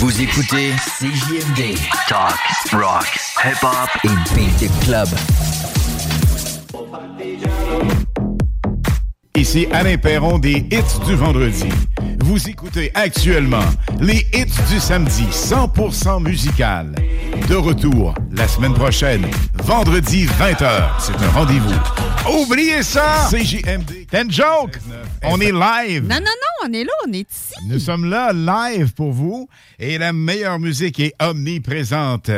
Vous écoutez CJMD. Talk, rock, hip-hop et beat club. Ici Alain Perron des hits du vendredi. Vous écoutez actuellement les hits du samedi 100% musical. De retour la semaine prochaine, vendredi 20h. C'est un rendez-vous. Oubliez ça! CJMD. Ten joke! On est live. Non, non, non, on est là, on est ici. Nous sommes là live pour vous et la meilleure musique est omniprésente.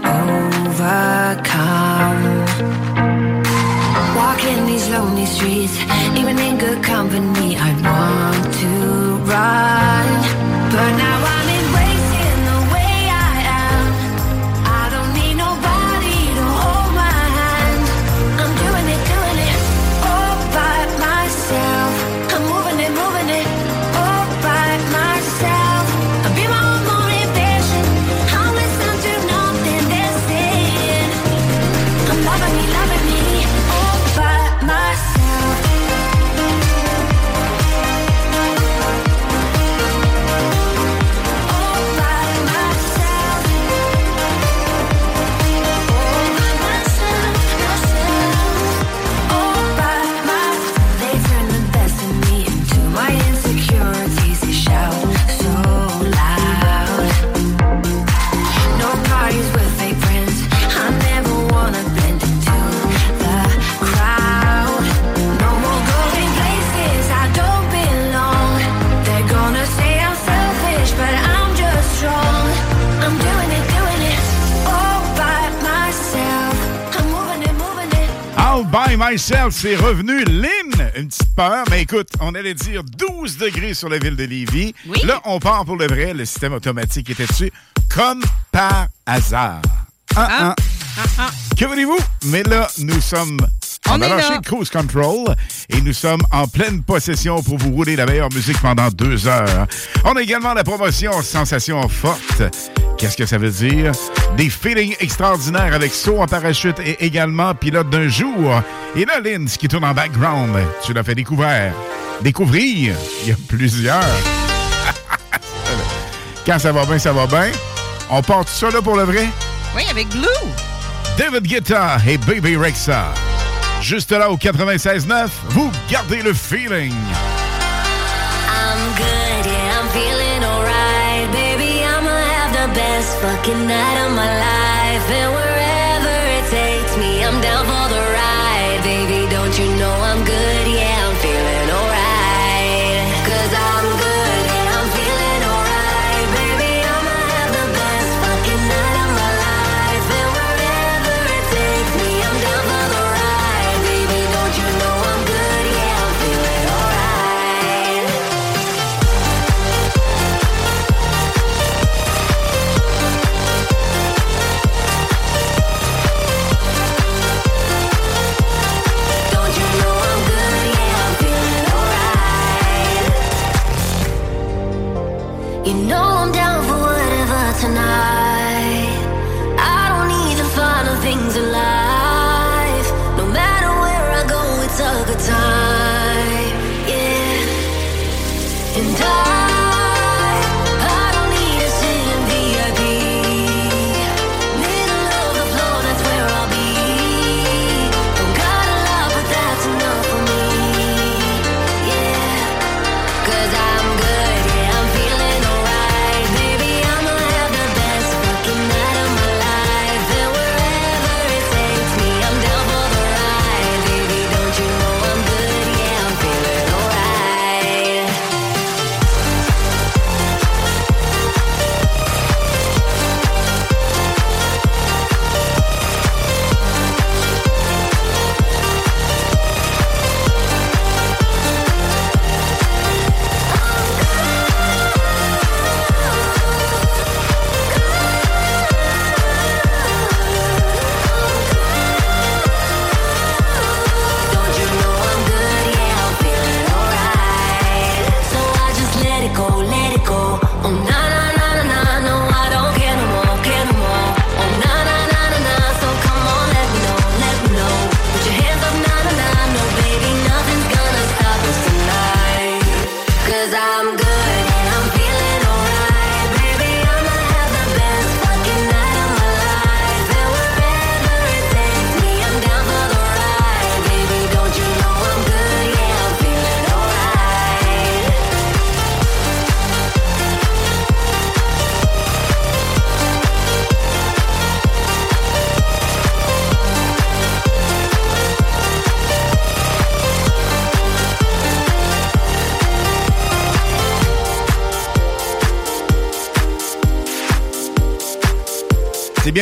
overcome. Myself, c'est revenu. Lynn, une petite peur, mais écoute, on allait dire 12 degrés sur la ville de Lévis. Oui. Là, on part pour le vrai. Le système automatique était dessus, comme par hasard. Ah, ah. Que voulez-vous? Mais là, nous sommes On on a est lâché là. cruise control et nous sommes en pleine possession pour vous rouler la meilleure musique pendant deux heures. On a également la promotion Sensation Forte. Qu'est-ce que ça veut dire? Des feelings extraordinaires avec saut en parachute et également pilote d'un jour. Et là, Lynn, ce qui tourne en background, tu l'as fait découvrir. Découvrir, il y a plusieurs. Quand ça va bien, ça va bien. On part tout ça là pour le vrai? Oui, avec Blue. David Guetta et Baby Rexa. Juste là au 96.9, vous gardez le feeling. I'm good, yeah, I'm feeling alright. Baby, I'ma have the best fucking night of my life. And wherever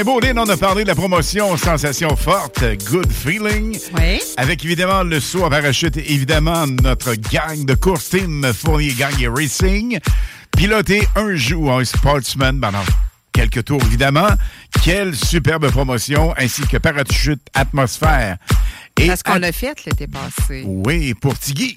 bien beau, Lynn. On a parlé de la promotion Sensation Forte, Good Feeling. Oui. Avec évidemment le saut à parachute, évidemment notre gang de course team Fournier Gang et Racing. Piloter un jour un sportsman pendant quelques tours, évidemment. Quelle superbe promotion, ainsi que parachute atmosphère. Et Parce qu'on l'a fait l'été passé. Oui, pour Tiggy.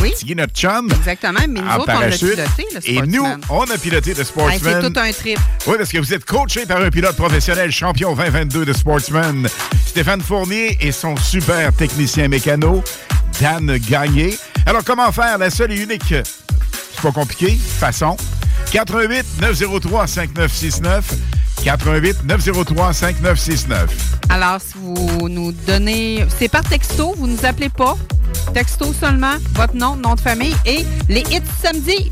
Oui. Notre chum. Exactement, mais nous on parachute. piloté, le Et nous, Sportsman. on a piloté le Hey, Sportsman. c'est tout un trip. Oui, parce que vous êtes coaché par un pilote professionnel champion 2022 de Sportsman, Stéphane Fournier et son super technicien mécano, Dan Gagné. Alors, comment faire? La seule et unique, c'est pas compliqué, façon? 88 903 5969. 88 903 5969. Alors, si vous nous donnez... C'est par texto, vous nous appelez pas. Texto seulement, votre nom, nom de famille et les hits samedi.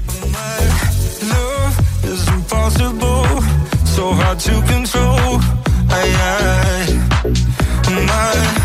Love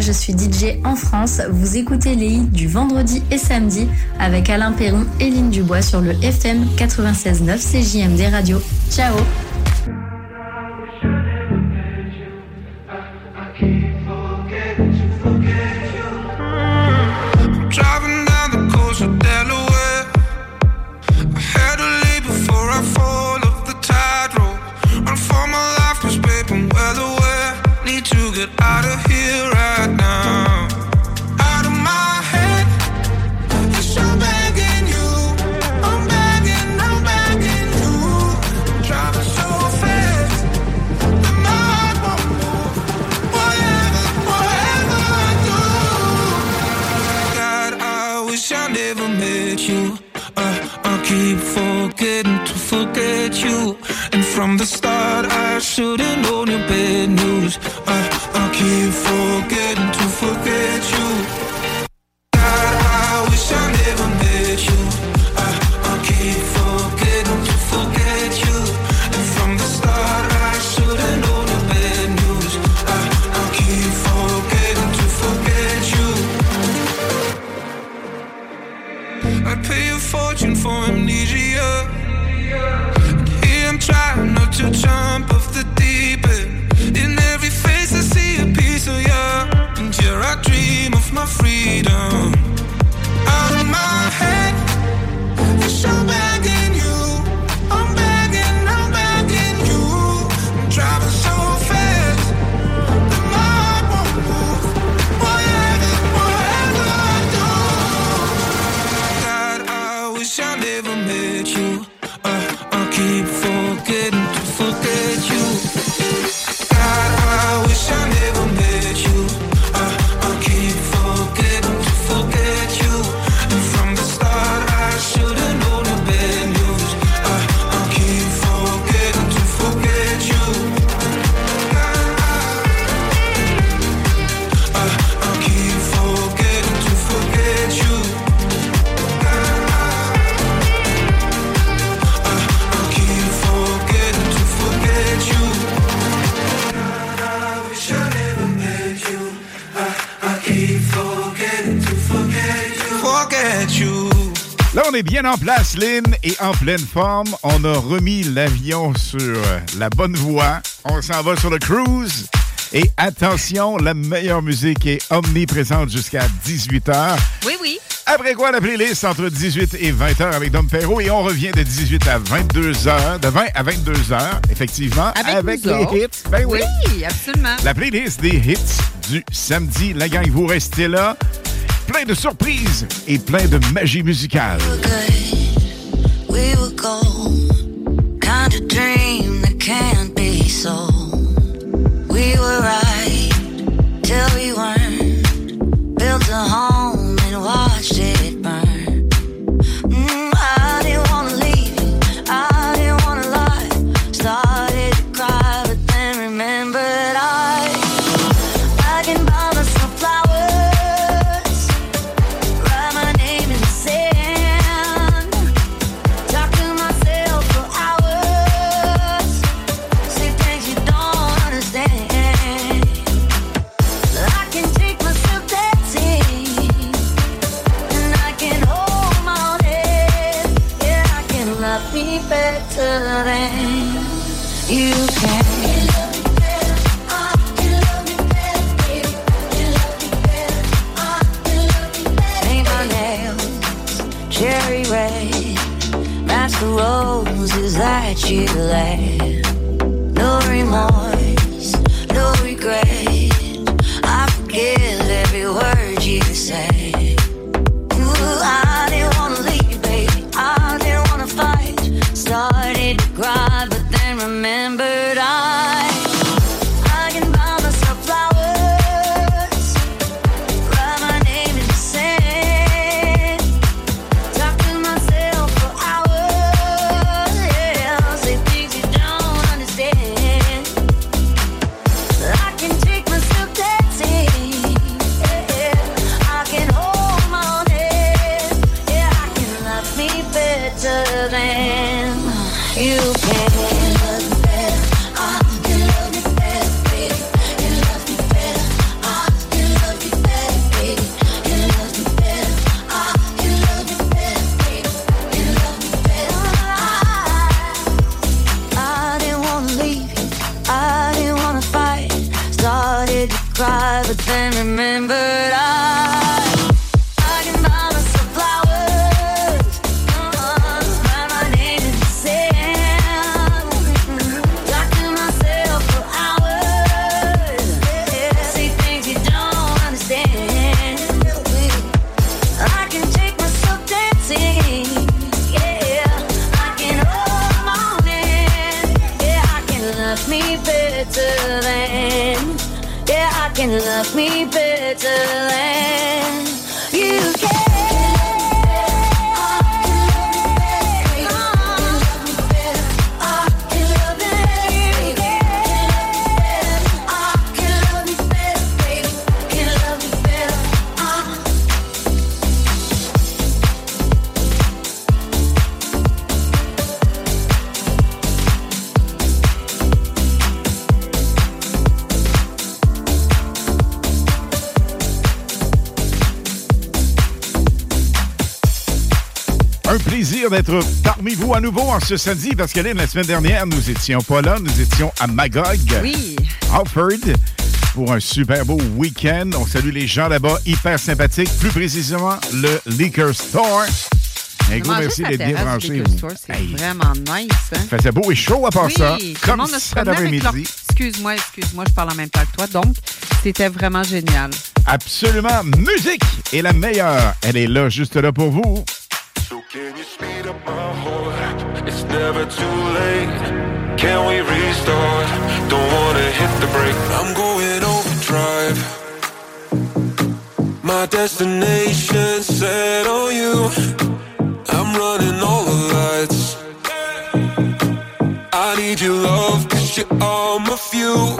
je suis DJ en France. Vous écoutez les hits du vendredi et samedi avec Alain Perron et Lynn Dubois sur le FM 96.9 CJMD Radio. Ciao bien en place, Lynn, et en pleine forme. On a remis l'avion sur la bonne voie. On s'en va sur le cruise. Et attention, la meilleure musique est omniprésente jusqu'à 18h. Oui, oui. Après quoi, la playlist entre 18 et 20h avec Dom Perrault. Et on revient de 18 à 22h, de 20 à 22h, effectivement, Avec, les autres. hits. Ben oui. Oui, absolument. La playlist des hits du samedi. La gang, vous restez là. De surprises et plein de magie musicale. D'être parmi vous à nouveau en ce samedi parce que la semaine dernière, nous étions pas là. Nous étions à Magog, Oui. Pour un super beau week-end. On salue les gens là-bas, hyper sympathiques. Plus précisément, le Liquor Store. Un gros merci d'être bien Store, C'est Hey, vraiment nice. Hein? Il faisait beau et chaud à part oui, ça. Comme se ça leur... d'après-midi. Excuse-moi, excuse-moi, je parle en même temps que toi. Donc, c'était vraiment génial. Absolument. Musique est la meilleure. Elle est là, juste là pour vous. So can you? It's never too late. Can we restart? Don't wanna hit the brake. I'm going overdrive. My destination set on you. I'm running all the lights. I need your love, cause you're all my fuel.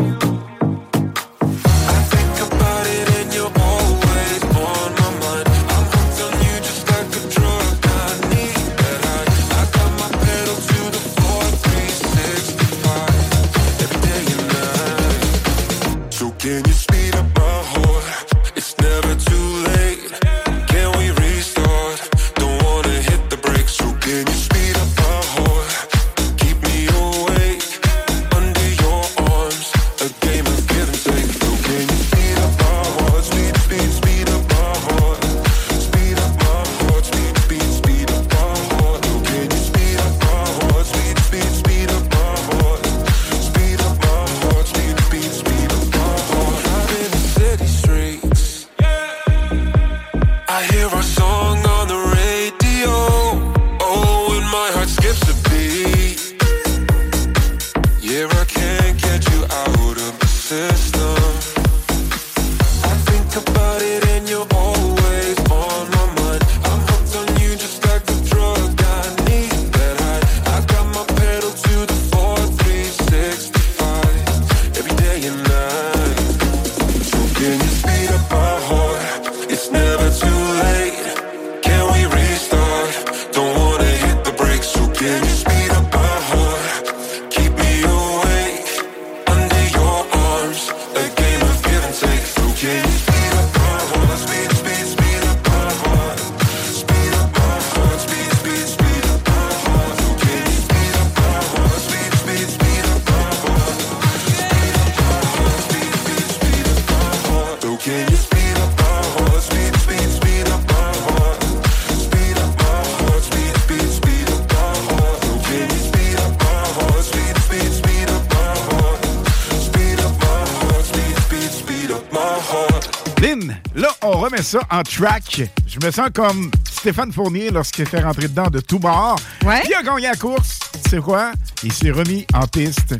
En track. Je me sens comme Stéphane Fournier lorsqu'il fait rentrer dedans de tout bord. Ouais. Il a gagné la course. Tu sais quoi? Il s'est remis en piste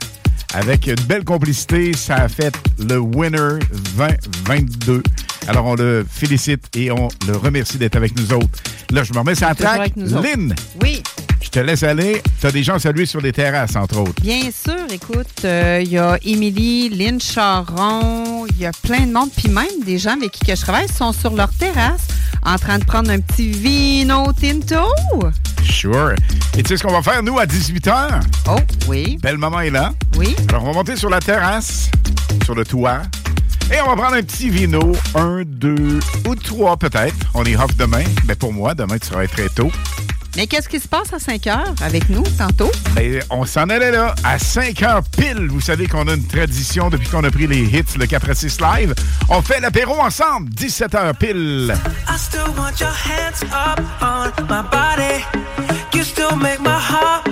avec une belle complicité. Ça a fait le winner 2022. Alors, on le félicite et on le remercie d'être avec nous autres. Là, je me remets sur la track. Lynn, Oui, je te laisse aller. Tu as des gens à saluer sur les terrasses, entre autres. bien sûr. Écoute, euh, il y a Émilie, Lynn Charon, il y a plein de monde. Puis même des gens avec qui que je travaille sont sur leur terrasse en train de prendre un petit vino tinto. Sure. Et tu sais ce qu'on va faire, nous, à 18h? Oh, oui, Belle maman est là. oui. Alors, on va monter sur la terrasse, sur le toit, et on va prendre un petit vino, un, deux ou trois peut-être. On est off demain. Mais pour moi, demain, tu seras très tôt. Mais qu'est-ce qui se passe à 5 heures avec nous tantôt? Mais on s'en allait là, à 5 heures pile. Vous savez qu'on a une tradition depuis qu'on a pris les hits, le 4 à 6 live. On fait l'apéro ensemble, 17 heures pile. I still want your hands up on my body. You still make my heart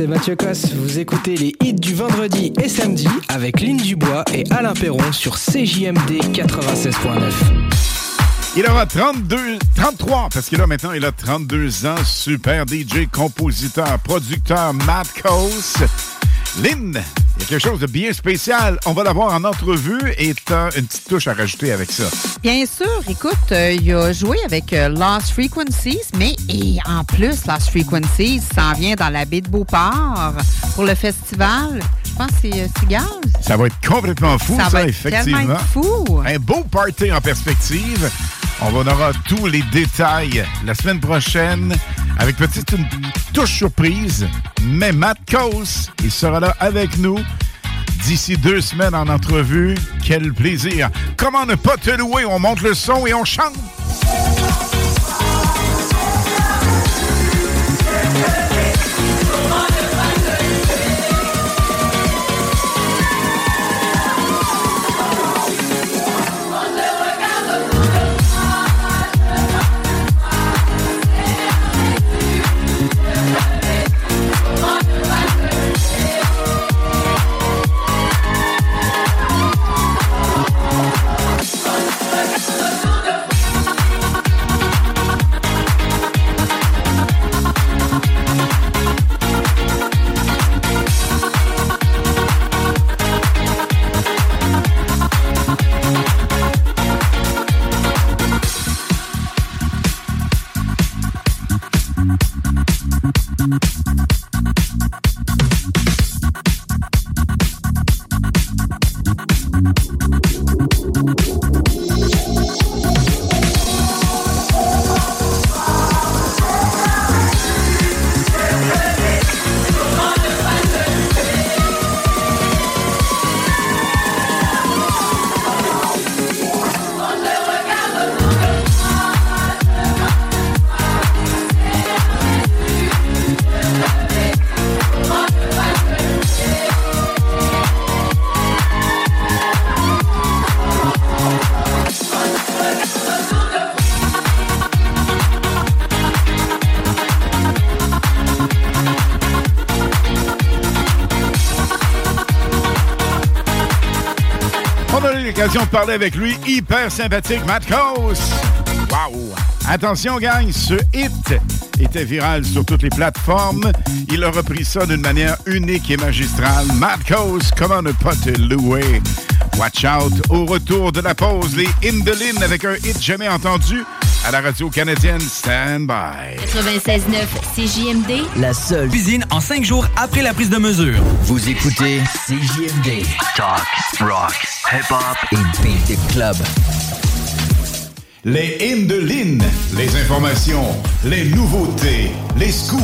c'est Mathieu Cosse. Vous écoutez les hits du vendredi et samedi avec Lynn Dubois et Alain Perron sur CJMD 96.9. Il aura 32, 33, parce que là, maintenant, il a 32 ans. Super DJ, compositeur, producteur, Matt Coase. Lynn, a quelque chose de bien spécial. On va l'avoir en entrevue et t'as une petite touche à rajouter avec ça. Bien sûr, écoute, euh, il a joué avec euh, Lost Frequencies, mais et en plus, Lost Frequencies s'en vient dans la baie de Beauport pour le festival. Je pense que c'est euh, Cigaz. Ça va être complètement fou, ça, Ça va être effectivement. être fou. Un beau party en perspective. On en aura tous les détails la semaine prochaine avec peut-être une touche surprise. Mais Matt Coase, il sera là avec nous d'ici deux semaines en entrevue. Quel plaisir. Comment ne pas te louer? On monte le son et on chante. A eu l'occasion de parler avec lui. Hyper sympathique, Matt Coase. Wow! Attention, gang, ce hit était viral sur toutes les plateformes. Il a repris ça d'une manière unique et magistrale. Matt Coase, comment ne pas te louer? Watch out! Au retour de la pause, les Indolines avec un hit jamais entendu à la radio canadienne Stand By. 96.9 CJMD. La seule Cuisine en cinq jours après la prise de mesure. Vous écoutez CJMD. Talk, rock, hip-hop et beat the club. Les hymnes de Lynn, les informations, les nouveautés, les scoops,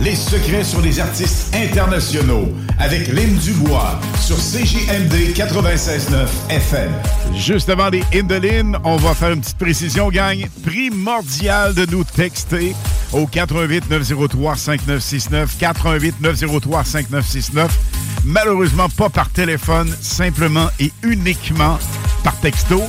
les secrets sur les artistes internationaux avec Lynn Dubois sur CJMD 96.9 FM. Juste avant les hymnes on va faire une petite précision, gang. Primordial de nous texter au 88 903 5969 88 903 5969. Malheureusement pas par téléphone, simplement et uniquement par texto.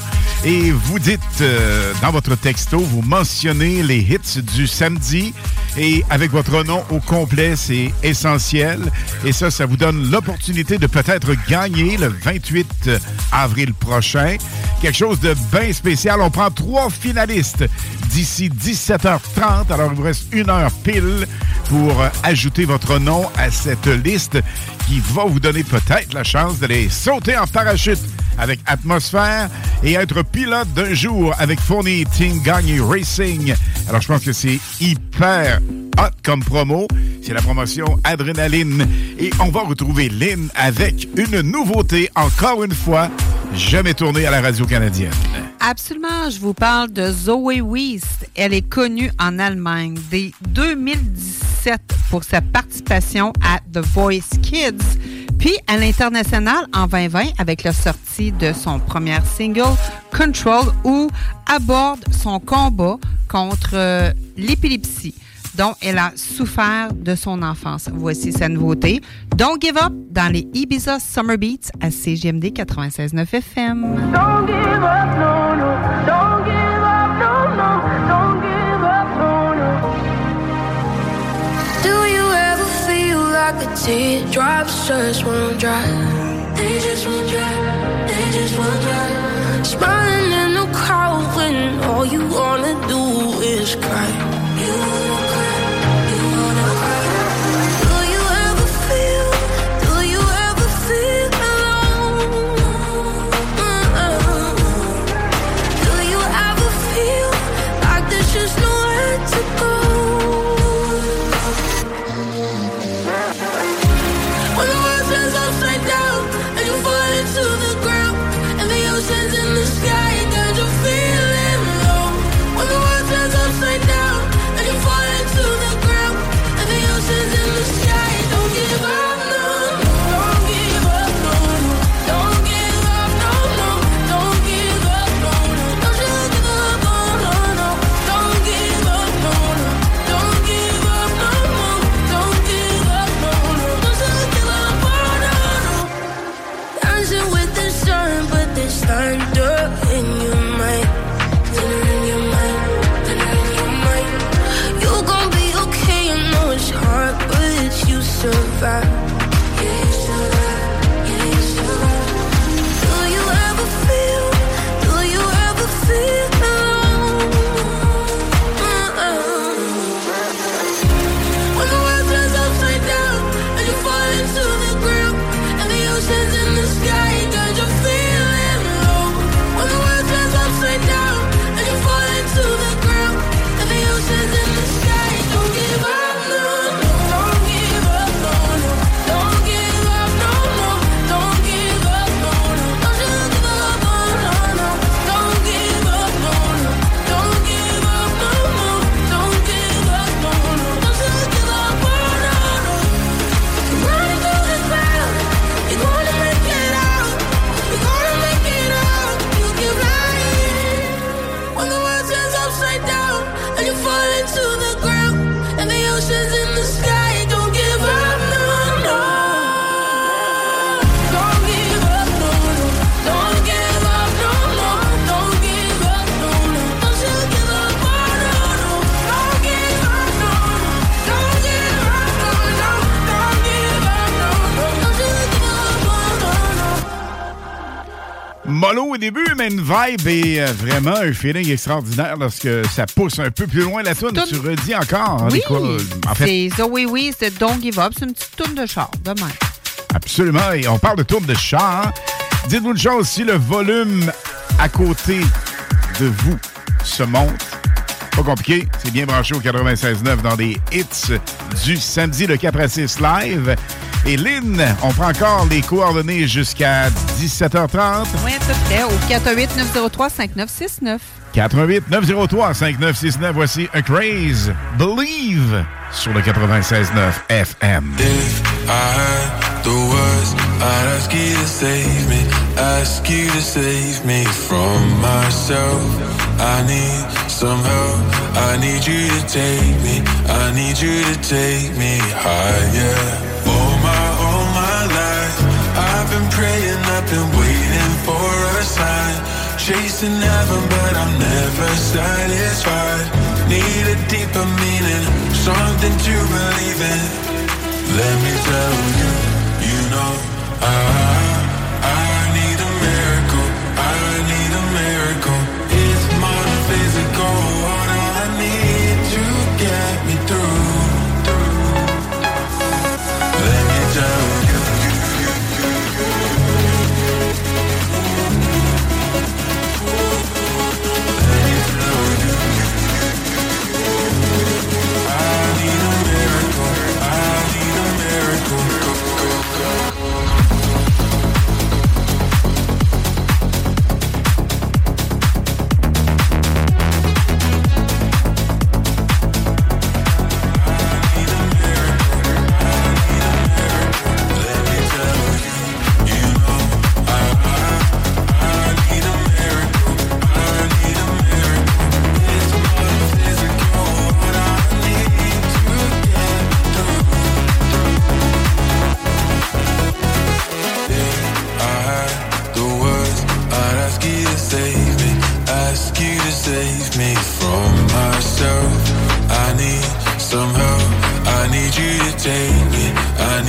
Et vous dites euh, dans votre texto, vous mentionnez les hits du samedi et avec votre nom au complet, c'est essentiel. Et ça, ça vous donne l'opportunité de peut-être gagner le 28 avril prochain. Quelque chose de bien spécial. On prend trois finalistes d'ici 17h30. Alors, il vous reste une heure pile pour ajouter votre nom à cette liste qui va vous donner peut-être la chance d'aller sauter en parachute avec Atmosphère et être pilote d'un jour avec Fournier Team Gagné Racing. Alors, je pense que c'est hyper hot comme promo. C'est la promotion Adrénaline. Et on va retrouver Lynn avec une nouveauté, encore une fois, jamais tournée à la radio canadienne. Absolument, je vous parle de Zoe Weist. Elle est connue en Allemagne dès 2017 pour sa participation à The Voice Kids, puis à l'international en 2020 avec la sortie de son premier single Control où aborde son combat contre euh, l'épilepsie dont elle a souffert de son enfance. Voici sa nouveauté, Don't Give Up, dans les Ibiza Summer Beats à CGMD 96.9 FM. Don't give up, no, no. Don't give up, no, no. Don't give up, no, no. Do you ever feel like the teardrops just won't dry? They just won't dry. They just won't dry. Smiling in the crowd when all you wanna do is cry. that. vibe est euh, vraiment un feeling extraordinaire lorsque ça pousse un peu plus loin la tune. Tu redis encore. Hein, oui, euh, en fait, c'est oui, oui, c'est Don't Give Up. C'est une petite tourne de char, demain. Absolument. Et on parle de tourne de char. Dites-vous une chose, si le volume à côté de vous se monte, pas compliqué, c'est bien branché au 96.9 dans des hits du samedi, le Cap Live et Lynn. On prend encore les coordonnées jusqu'à 17h30. Oui, tout fait, au 418-903-5969. 418-903-5969. Voici A Craze Believe sur le 96.9 FM. If I had the words, I'd ask you to save me, ask you to save me from myself. I need some help, I need you to take me, I need you to take me higher. waiting for a sign. Chasing heaven, but I'm never satisfied. Need a deeper meaning, something to believe in. Let me tell you, you know I.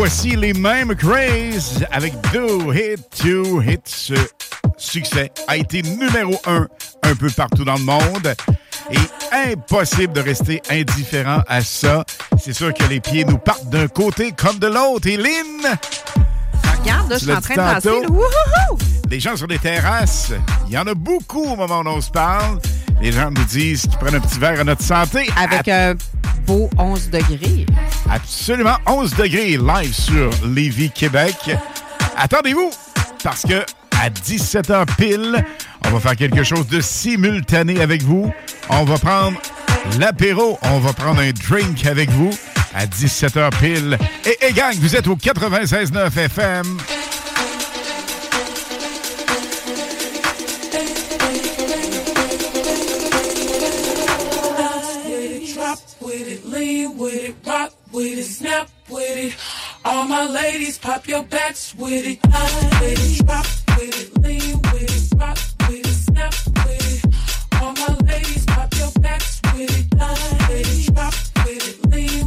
voici les mêmes Craze avec Do Hit to Hit. Ce succès a été numéro un un peu partout dans le monde. Et impossible de rester indifférent à ça. C'est sûr que les pieds nous partent d'un côté comme de l'autre. Et Lynn, Regarde, là, je suis en train de danser. tantôt. là. Wouhouhou! les gens sur les terrasses, il y en a beaucoup au moment où on se parle. Les gens nous disent qu'ils prennent un petit verre à notre santé. Avec un beau 11 degrés. Absolument 11 degrés live sur Lévis, Québec. Attendez-vous, parce que à 17h pile, on va faire quelque chose de simultané avec vous. On va prendre l'apéro, on va prendre un drink avec vous à 17h pile. Et, et gang, vous êtes au 96.9 FM. With it, snap with it. All my ladies, pop your backs with it. With it, drop with it, lean with it, rock with it, snap with it. All my ladies, pop your backs with it. With it, drop with it, lean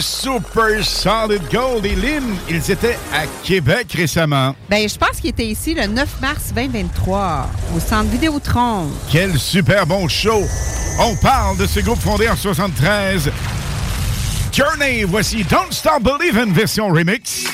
Super Solid Gold. Et Lynn, ils étaient à Québec récemment. Ben, je pense qu'il était ici le 9 mars 2023 au centre Vidéotron. Quel super bon show! On parle de ce groupe fondé en 73. Journey, voici Don't Stop Believin' version remix.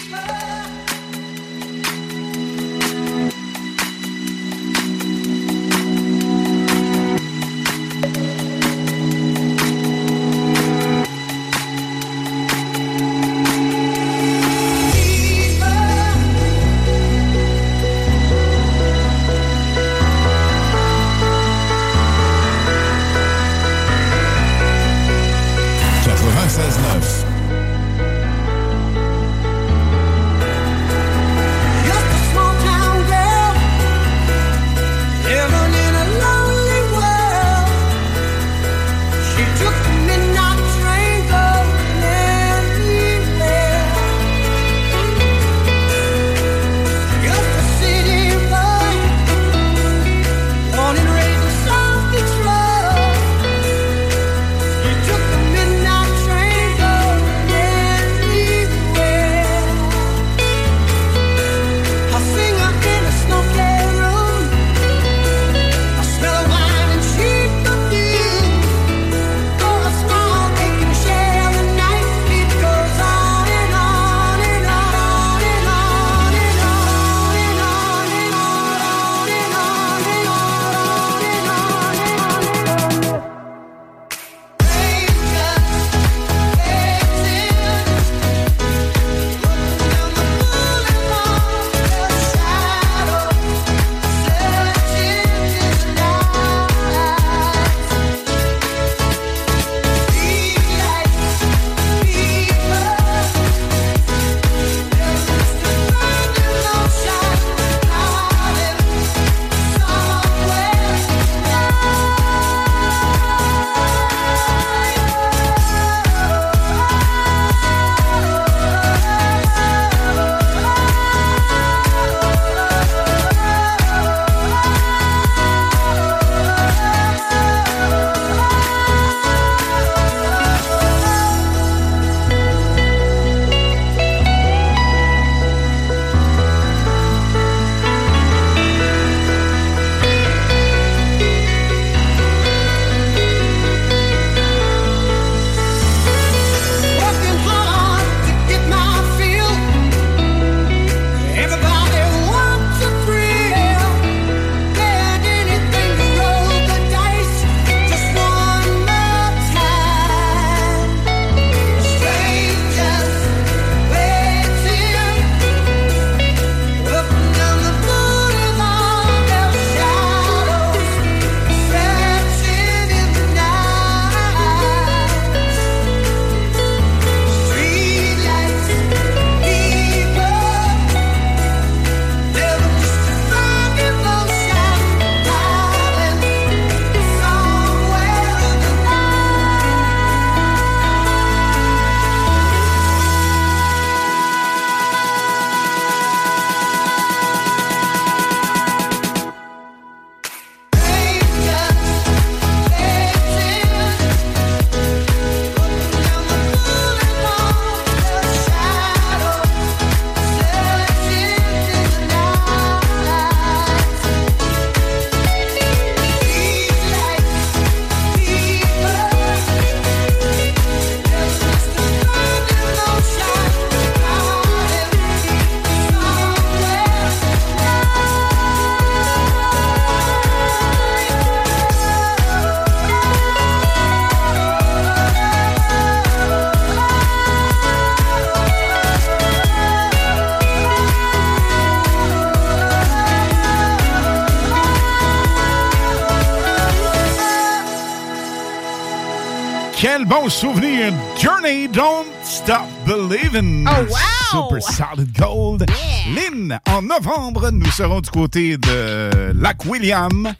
Souvenir! Journey, Don't Stop Believin'. Oh, wow! Super Solid Gold. Lynn, en novembre, nous serons du côté de Lac William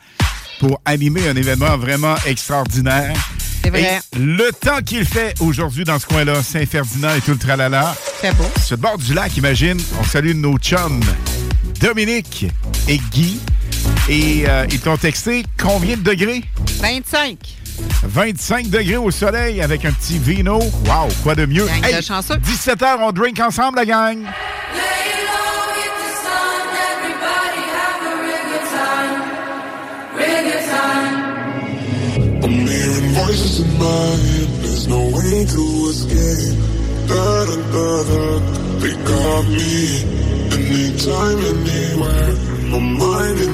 pour animer un événement vraiment extraordinaire. C'est vrai. Et le temps qu'il fait aujourd'hui dans ce coin-là, Saint-Ferdinand et tout le tralala. C'est beau. Sur le bord du lac, imagine, on salue nos chums Dominique et Guy. Et euh, ils t'ont texté combien de degrés? 25. 25 degrés au soleil avec un petit vino. Wow, quoi de mieux? Gang hey, de 17h, on drink ensemble, la gang. voices in my mine, there's no way to escape. Da da da da, they got me. Anytime, anywhere, my mind in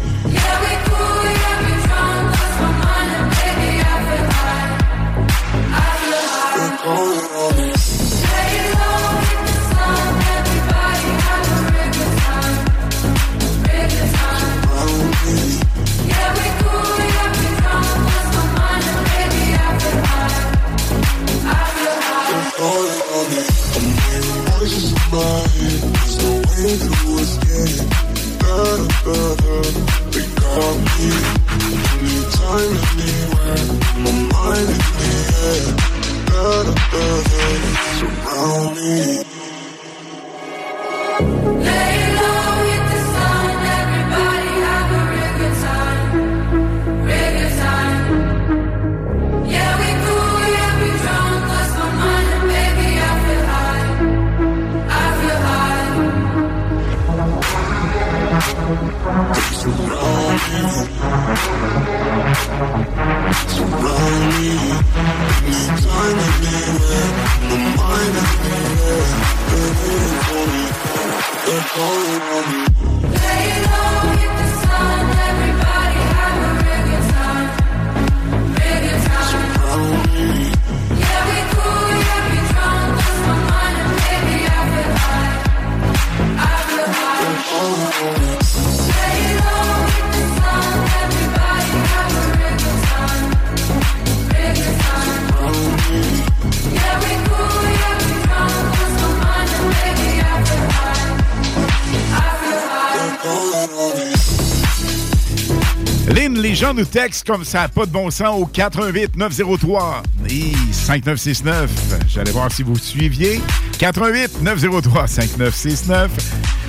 Nous texte comme ça, pas de bon sens, au 88 903 et 5969. J'allais voir si vous suiviez. 88 903 5969.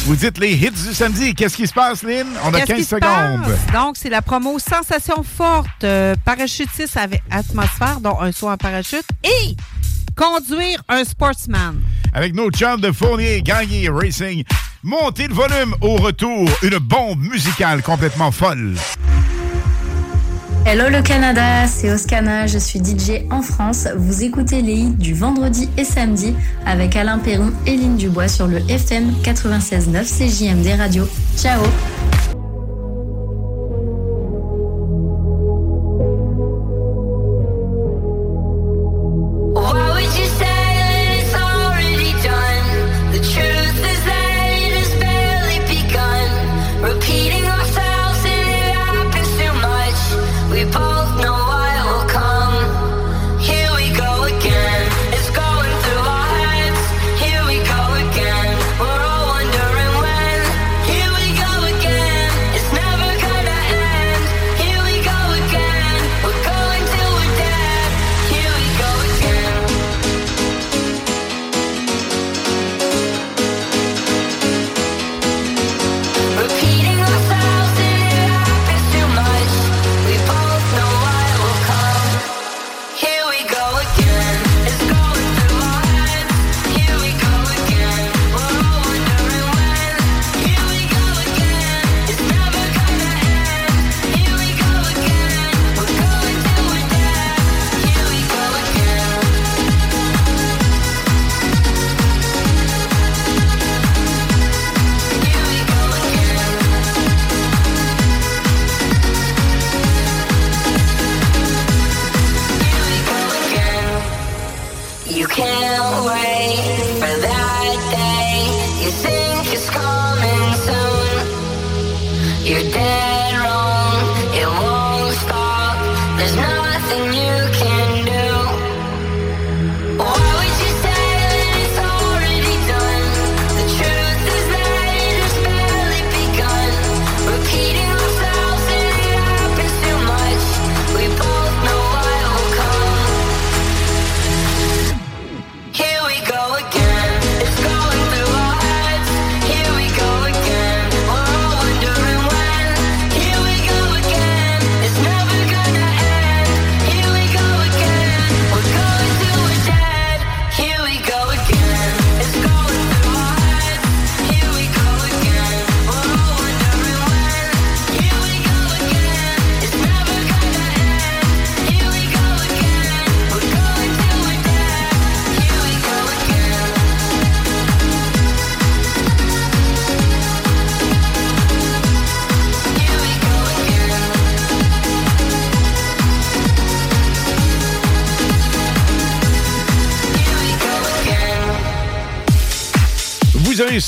Vous dites les hits du samedi. Qu'est-ce qui se passe, Lynn? On a 15 secondes. Donc, c'est la promo Sensation forte, euh, parachutiste avec atmosphère, dont un saut en parachute, et conduire un sportsman. Avec nos chums de Fournier, Gagné, Racing, montez le volume au retour. Une bombe musicale complètement folle. Hello le Canada, c'est Oscana, je suis DJ en France. Vous écoutez les hits du vendredi et samedi avec Alain Perron et Lynne Dubois sur le FM 96.9 CJMD Radio. Ciao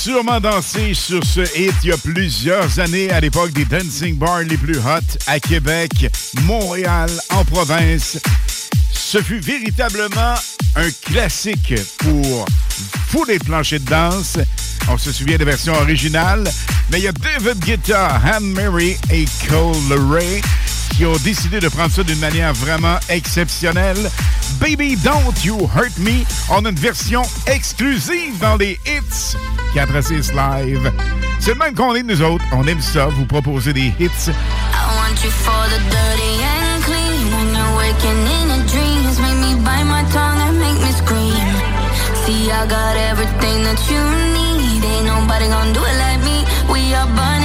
sûrement dansé sur ce hit il y a plusieurs années à l'époque des dancing bars les plus hot à Québec, Montréal, en province. Ce fut véritablement un classique pour fouler de plancher de danse. On se souvient des versions originales, mais il y a David Guetta, Anne Mary et Cole LeRae qui ont décidé de prendre ça d'une manière vraiment exceptionnelle. Baby Don't You Hurt Me, on a une version exclusive dans les hits 4-6 Live. C'est le même qu'on est, nous autres. On aime ça, vous proposer des hits. I want you for the dirty and clean. When you're waking in your dreams, make me bite my tongue and make me scream. See, I got everything that you need. Ain't nobody gonna do it like me. We are burning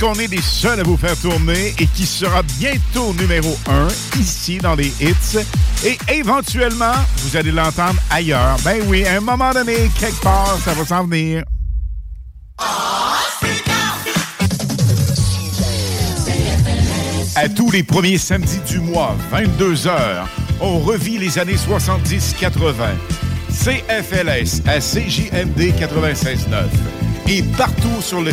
qu'on est les seuls à vous faire tourner et qui sera bientôt numéro 1 ici dans les hits. Et éventuellement, vous allez l'entendre ailleurs. Ben oui, à un moment donné, quelque part, ça va s'en venir. À tous les premiers samedis du mois, 22h, on revit les années 70-80. CFLS à CJMD 96.9 et partout sur le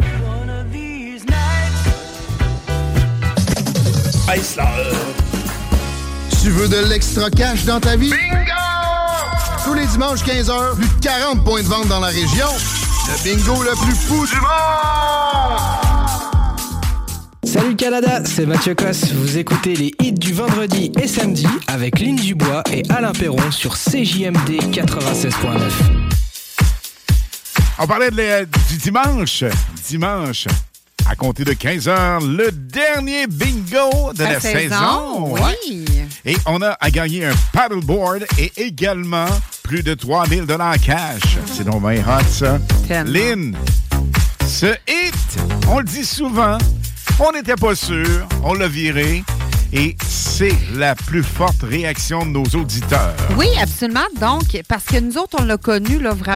Tu veux de l'extra cash dans ta vie? Bingo! Tous les dimanches 15h, plus de 40 points de vente dans la région. Le bingo le plus fou du monde! Salut Canada, c'est Mathieu Cosse. Vous écoutez les hits du vendredi et samedi avec Lynn Dubois et Alain Perron sur CJMD 96.9. On parlait de la- du dimanche. Dimanche, à compter de 15h, le dernier bingo de la, La saison, oui. Et on a à gagner un paddleboard et également plus de 3000 dollars cash. C'est donc bien hot, ça. Tellement. Lynn, ce hit, on le dit souvent, on n'était pas sûr, on l'a viré. Et c'est la plus forte réaction de nos auditeurs. Oui, absolument. Donc, parce que nous autres, on l'a connu, là, vraiment.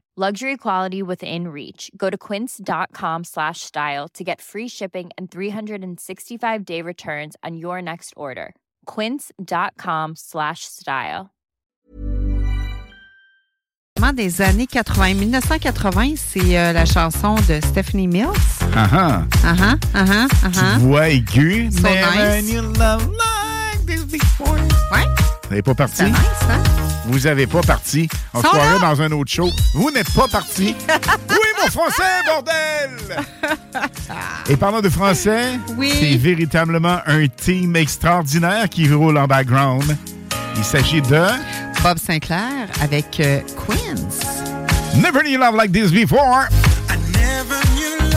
Luxury quality within reach. Go to quince.com slash style to get free shipping and 365 day returns on your next order. Quince.com slash style. Des années 80. 1980, c'est euh, la chanson de Stephanie Mills. Ah ah. Ah ah. Voix aiguë. So Never nice. knew love like this before. Ouais. Vous n'avez pas parti? C'est nice, hein? Vous n'avez pas parti. On se croirait dans un autre show. Vous n'êtes pas parti. oui, mon français, bordel! Et parlant de français, Oui. c'est véritablement un team extraordinaire qui roule en background. Il s'agit de Bob Sinclair avec euh, Queens. Never Knew Love Like This Before. Never knew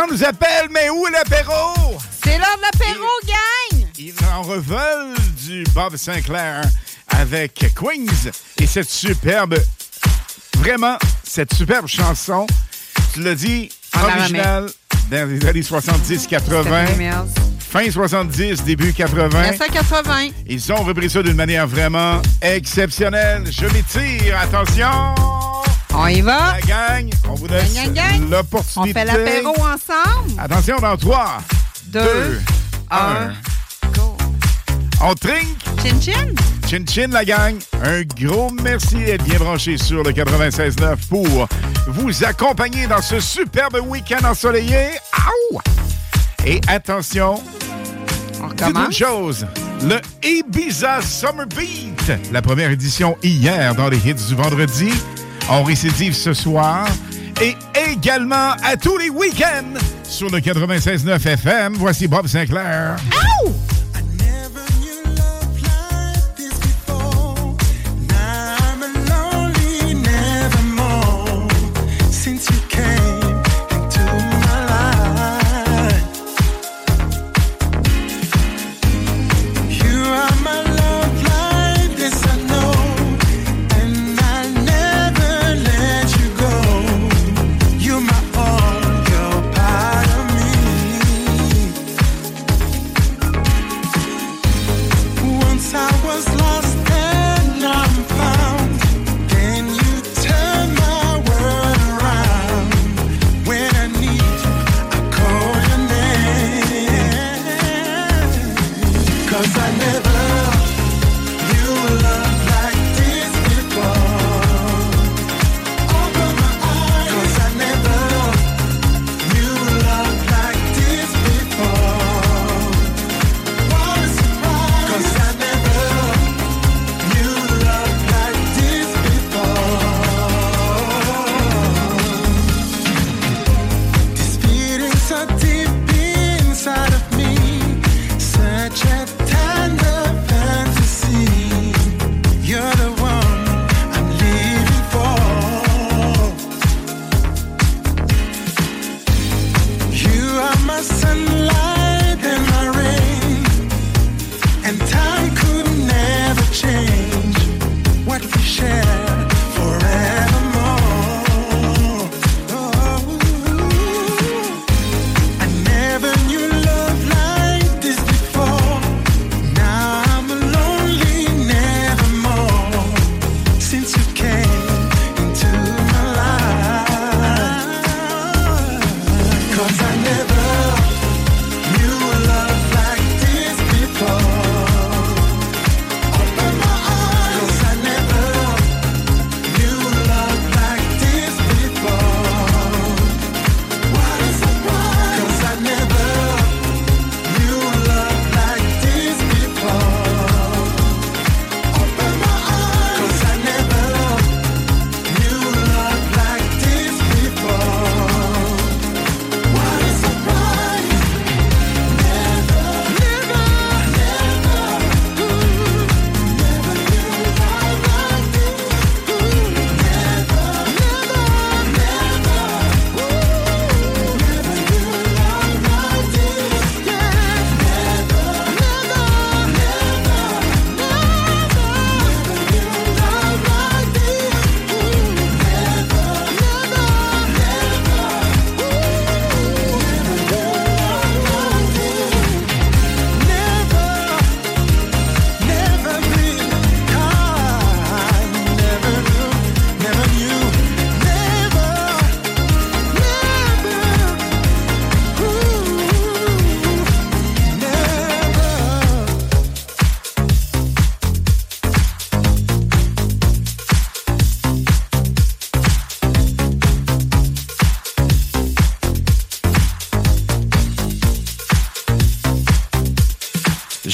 gens nous appellent, mais où l'apéro? C'est l'heure de l'apéro, gang! Ils en reveulent du Bob Sinclair avec Queens et cette superbe, vraiment, cette superbe chanson, tu l'as dit, En originale dans les années 70-80, Stephanie Mills. fin 70, début 80. 1980. Ils ont repris ça d'une manière vraiment exceptionnelle. Je m'étire, attention! On y va? La gang, on vous gang, gang. On l'opportunité. fait l'apéro ensemble? Attention dans 3, Deux, 2, 1. un, On trinque? Chin chin? Chin chin, la gang. Un gros merci d'être bien branché sur le 96.9 pour vous accompagner dans ce superbe week-end ensoleillé. Aouh! Et attention, On toute une recommence? chose, le Ibiza Summer Beat, la première édition hier dans les hits du vendredi. On récidive ce soir et également à tous les week-ends sur le 96.9 FM. Voici Bob Sinclair.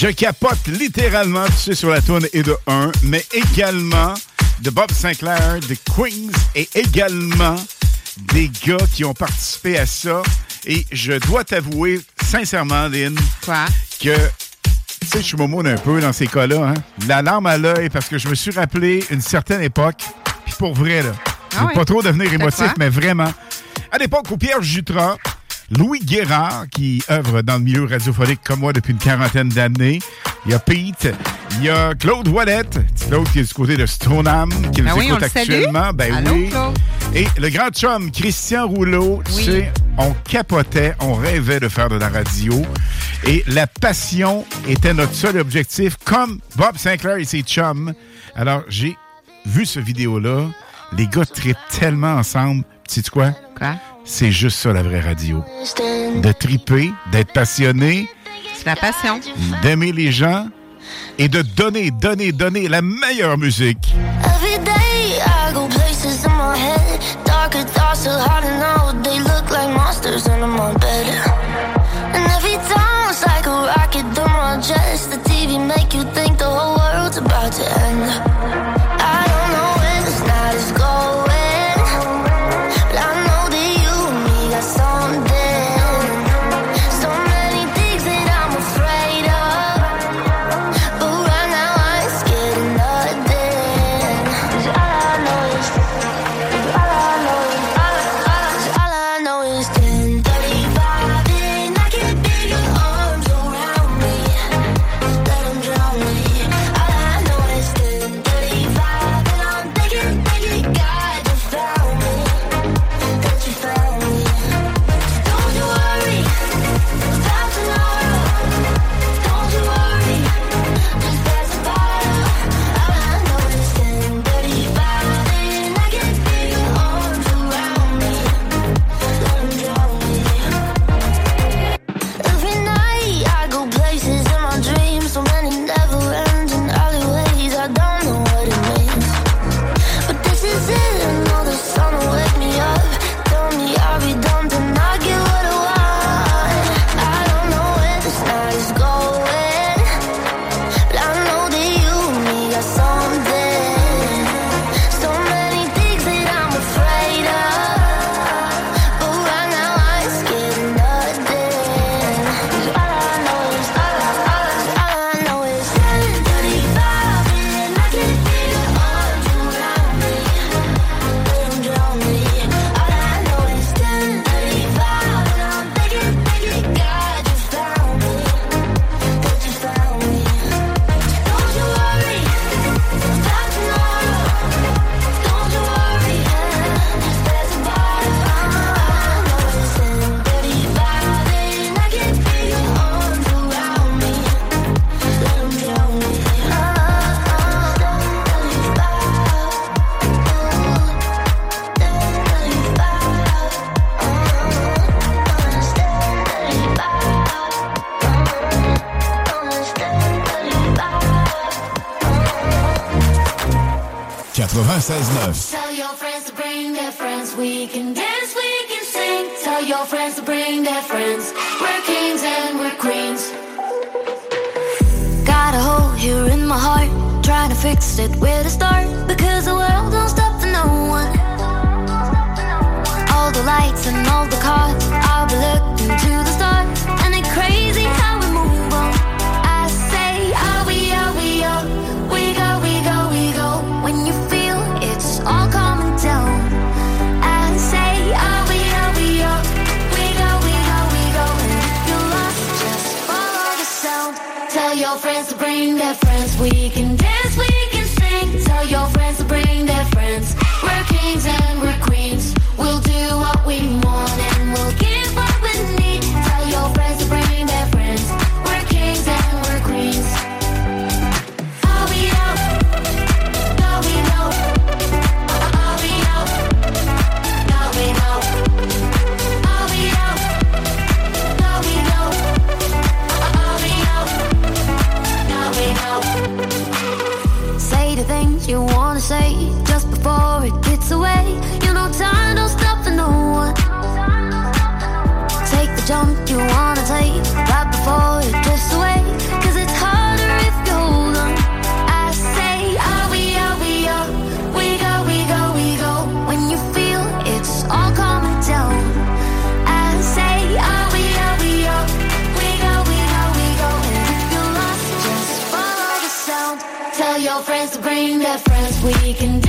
Je capote littéralement, tu sais, sur la tourne et de 1, mais également de Bob Sinclair, de Queens, et également des gars qui ont participé à ça. Et je dois t'avouer, sincèrement, Lynn, Quoi? que, tu sais, je suis un peu dans ces cas-là, hein. La larme à l'œil, parce que je me suis rappelé une certaine époque, puis pour vrai, là. Je Ah pas trop devenir émotif, mais vraiment. À l'époque où Pierre Jutras, Louis Guérard, qui œuvre dans le milieu radiophonique comme moi depuis une quarantaine d'années. Il y a Pete, il y a Claude Wallette, Claude qui est du côté de Stoneham, qui Ben nous oui, écoute actuellement. Ben Allô, oui. Claude? Et le grand chum, Christian Rouleau, tu Oui. sais, on capotait, on rêvait de faire de la radio. Et la passion était notre seul objectif, comme Bob Sinclair et ses chums. Alors, j'ai vu ce vidéo-là. Les gars trippent tellement ensemble. Tu sais quoi? Quoi? C'est juste ça, la vraie radio. De triper, d'être passionné, C'est la passion. d'aimer les gens et de donner, donner, donner la meilleure musique. Every Tell your friends to bring their friends. We can dance, we can sing. Tell your friends to bring their friends. We're kings and we're queens. Got a hole here in my heart. Trying to fix it where to start. Because the world don't stop for no one. All the lights and all the cars. I'll be looking to the friends. We can bring friends. We can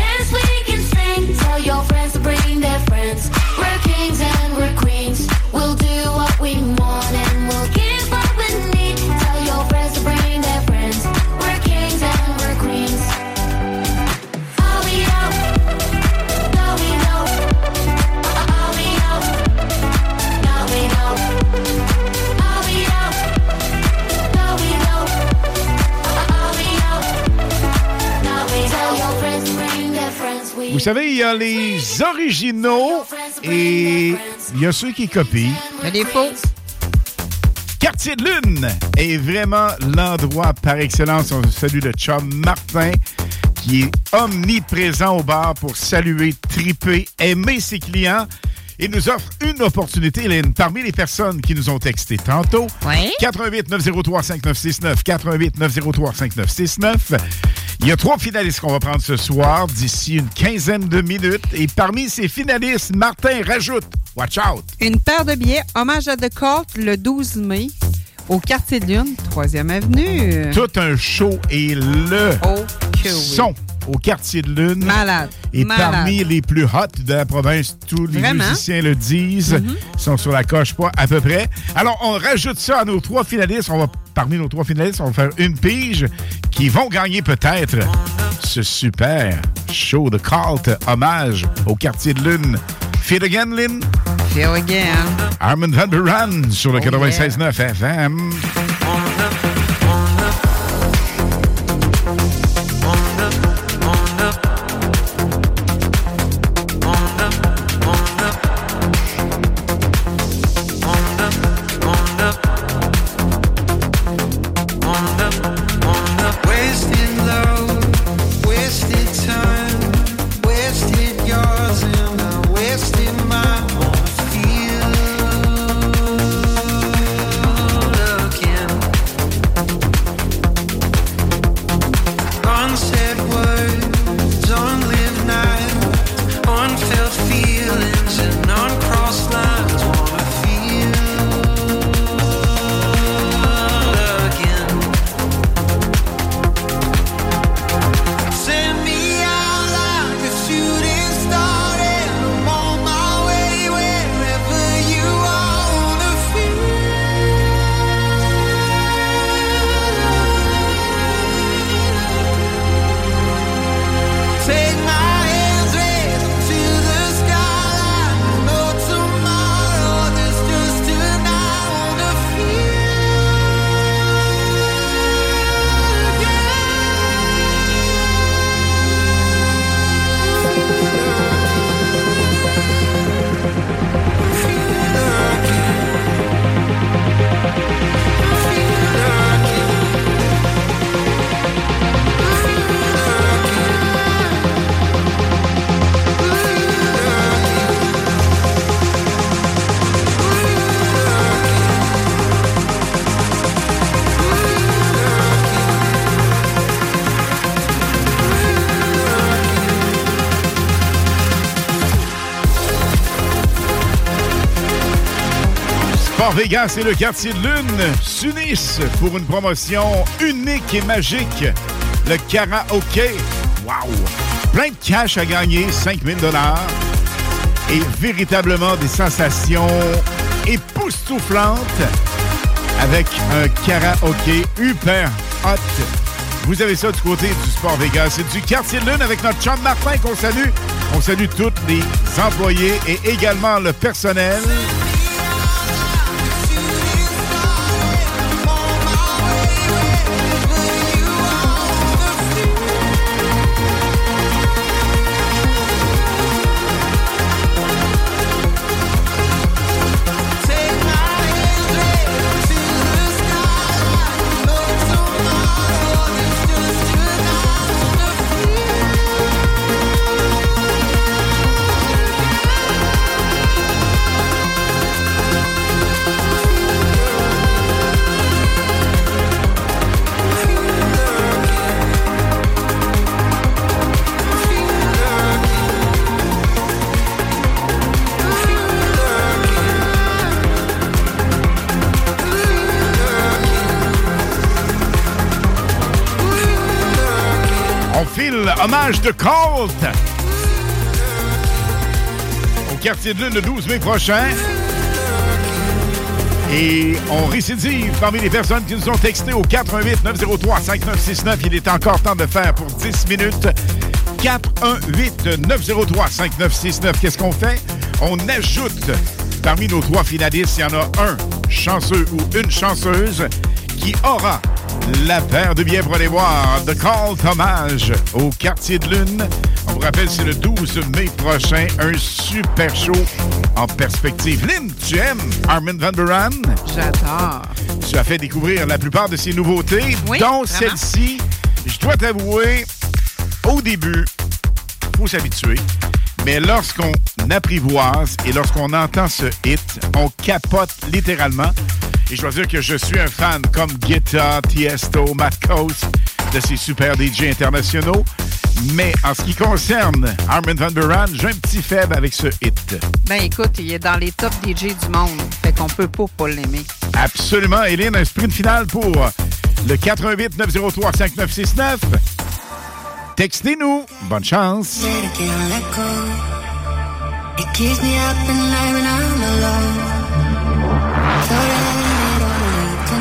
savez, il y a les originaux et il y a ceux qui copient. Il y a des faux. Quartier de Lune est vraiment l'endroit par excellence. On salue le chum Martin qui est omniprésent au bar pour saluer, triper, aimer ses clients. Il nous offre une opportunité, Lynn, parmi les personnes qui nous ont texté tantôt. 88 903 5969, 88 903 5969. Il y a trois finalistes qu'on va prendre ce soir d'ici une quinzaine de minutes. Et parmi ces finalistes, Martin rajoute, watch out, Une paire de billets, hommage à The Cult le 12 mai au quartier de Lune, 3e avenue. tout un show et le que oui. son au quartier de Lune. Malade. Et Malade. parmi les plus hot de la province, tous les Vraiment? Mm-hmm. musiciens le disent, sont sur la coche pas à peu près. Alors, on rajoute ça à nos trois finalistes. On va, parmi nos trois finalistes, on va faire une pige qui vont gagner peut-être ce super show de cult hommage au quartier de Lune. Feel again, Lynn? Feel again. Armand Van Buren sur le Oh, 96.9 FM. Sport Vegas et le quartier de Lune s'unissent pour une promotion unique et magique. Le karaoké. Wow! Plein de cash à gagner, 5000 dollars. Et véritablement des sensations époustouflantes avec un karaoké hyper hot. Vous avez ça du côté du Sport Vegas. C'est du quartier de Lune avec notre chum Martin qu'on salue. On salue tous les employés et également le personnel. Spécial hommage de Colt au quartier de lune le 12 mai prochain. Et on récidive parmi les personnes qui nous ont texté au 418 903 5969. Il est encore temps de faire pour 10 minutes. 418 903 5969. Qu'est-ce qu'on fait? On ajoute parmi nos trois finalistes, il y en a un chanceux ou une chanceuse qui aura la paire de billets pour aller voir The Call Hommage au quartier de lune. On vous rappelle, c'est le 12 mai prochain. Un super show en perspective. Lynn, tu aimes Armin Van Buren? J'adore. Tu as fait découvrir la plupart de ses nouveautés, Oui, dont celle-ci. Je dois t'avouer, au début, faut s'habituer. Mais lorsqu'on apprivoise et lorsqu'on entend ce hit, on capote littéralement. Et je dois dire que je suis un fan comme Guetta, Tiesto, Matt Coast, de ces super DJ internationaux. Mais en ce qui concerne Armin Van Buren, j'ai un petit faible avec ce hit. Ben écoute, il est dans les top DJ du monde. Fait qu'on peut pas pas l'aimer. Absolument. Hélène, un sprint final pour le 88 903 5969. Textez-nous. Bonne chance. Let it can't let go. It keeps me up at night when I'm alone. So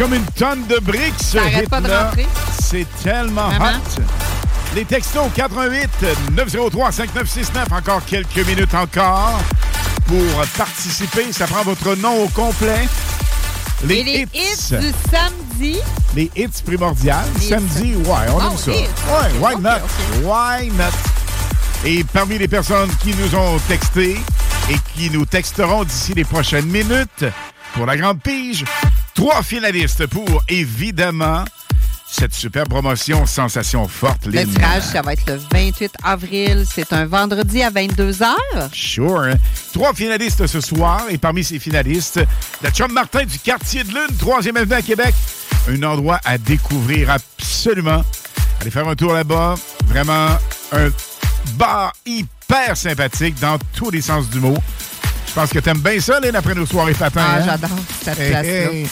comme une tonne de briques, ce pas de rentrer? C'est tellement Vraiment? hot. Les textos 88 903 5969, encore quelques minutes encore pour participer. Ça prend votre nom au complet. Les, Et les hits. hits du samedi. Les hits primordiales. Les Samedi, ouais, on Oh, aime ça. hits. Ouais, why not? Why not? Et parmi les personnes qui nous ont texté et qui nous texteront d'ici les prochaines minutes pour la grande pige, trois finalistes pour, évidemment, cette super promotion Sensation Forte. Le Lynn. tirage, ça va être le 28 avril. C'est un vendredi à 22h. Sure. hein? Trois finalistes ce soir. Et parmi ces finalistes, le Chum Martin du quartier de Lune, 3e avenue à Québec. Un endroit à découvrir absolument. Allez faire un tour là-bas. Vraiment un bar hyper sympathique dans tous les sens du mot. Je pense que t'aimes bien ça, Lynn, après nos soirées patins. Ah, hein? j'adore cette hey, place-là. Hey.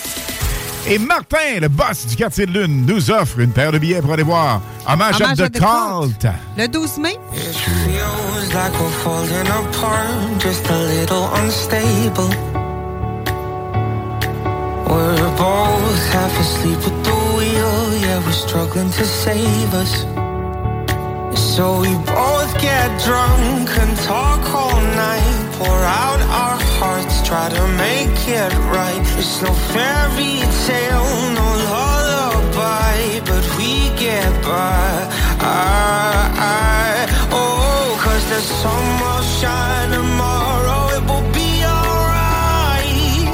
Et Martin, le boss du quartier de Lune, nous offre une paire de billets pour aller voir Hommage à The Cult. Le 12 mai. We're both half asleep at the wheel, yeah, we're struggling to save us. So we both get drunk and talk all night. Pour out our hearts, try to make it right. It's no fairy tale, no lullaby, but we get by. I, I, oh, cause the sun will shine tomorrow, it will be alright.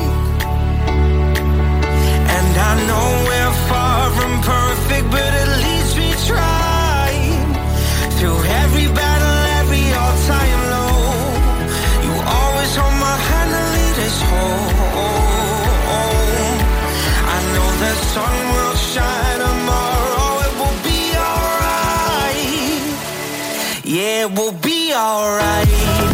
And I know we're far from perfect, but Yeah, it will be alright.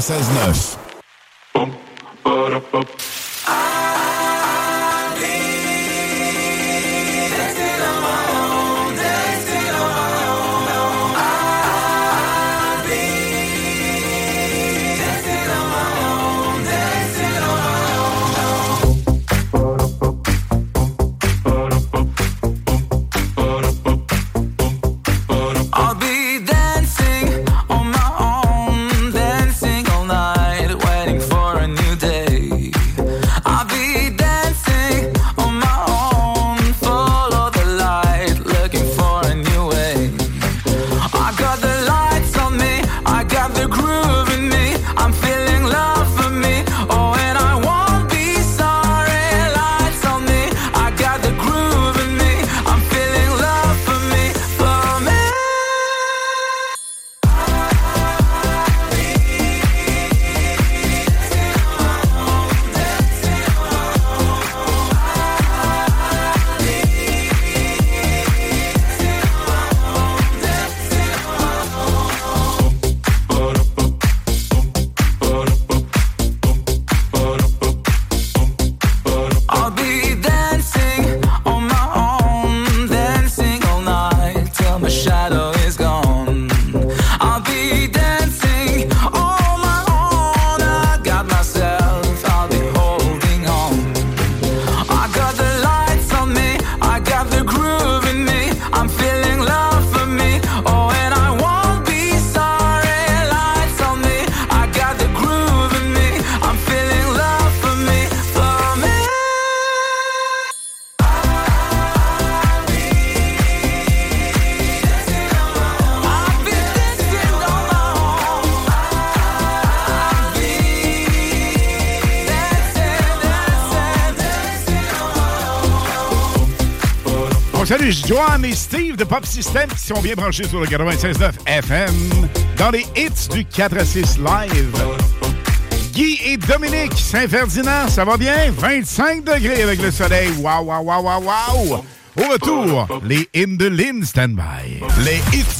96.9. Joanne et Steve de Pop System qui sont bien branchés sur le 96.9 FM dans les hits du 4 à 6 live. Guy et Dominique Saint-Ferdinand, ça va bien? 25 degrés avec le soleil. Waouh, waouh, waouh, waouh, waouh! Au retour, les hymnes de Lynn Standby. Les hits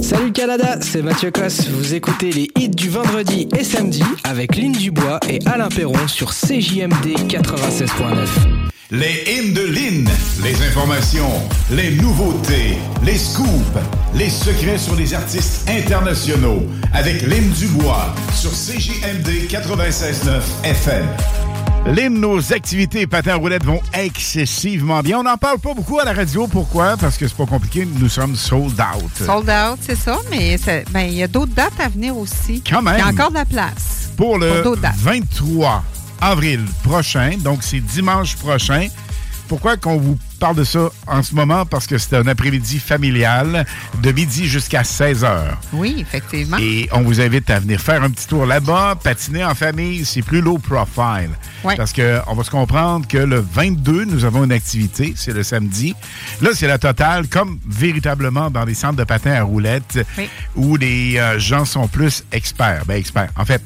Salut Canada, c'est Mathieu Cosse. Vous écoutez les hits du vendredi et samedi avec Lynn Dubois et Alain Perron sur CJMD 96.9. Les hymnes de Lynn, les informations, les nouveautés, les scoops, les secrets sur les artistes internationaux avec Lynn Dubois sur CJMD 96.9 FM. Lynn, nos activités patins roulettes vont excessivement bien. On n'en parle pas beaucoup à la radio. Pourquoi? Parce que c'est pas compliqué. Nous sommes sold out. Sold out, c'est ça, mais ben, il y a d'autres dates à venir aussi. Quand même. Il y a encore de la place. Pour le dates. 23 avril prochain, donc c'est dimanche prochain. Pourquoi qu'on vous parle de ça en ce moment? Parce que c'est un après-midi familial de midi jusqu'à 16 heures. Oui, effectivement. Et on vous invite à venir faire un petit tour là-bas, patiner en famille, c'est plus low profile. Ouais. Parce qu'on va se comprendre que le 22, nous avons une activité, c'est le samedi. Là, c'est la totale, comme véritablement dans les centres de patins à roulettes, Oui. où les euh, gens sont plus experts. Ben, experts. En fait,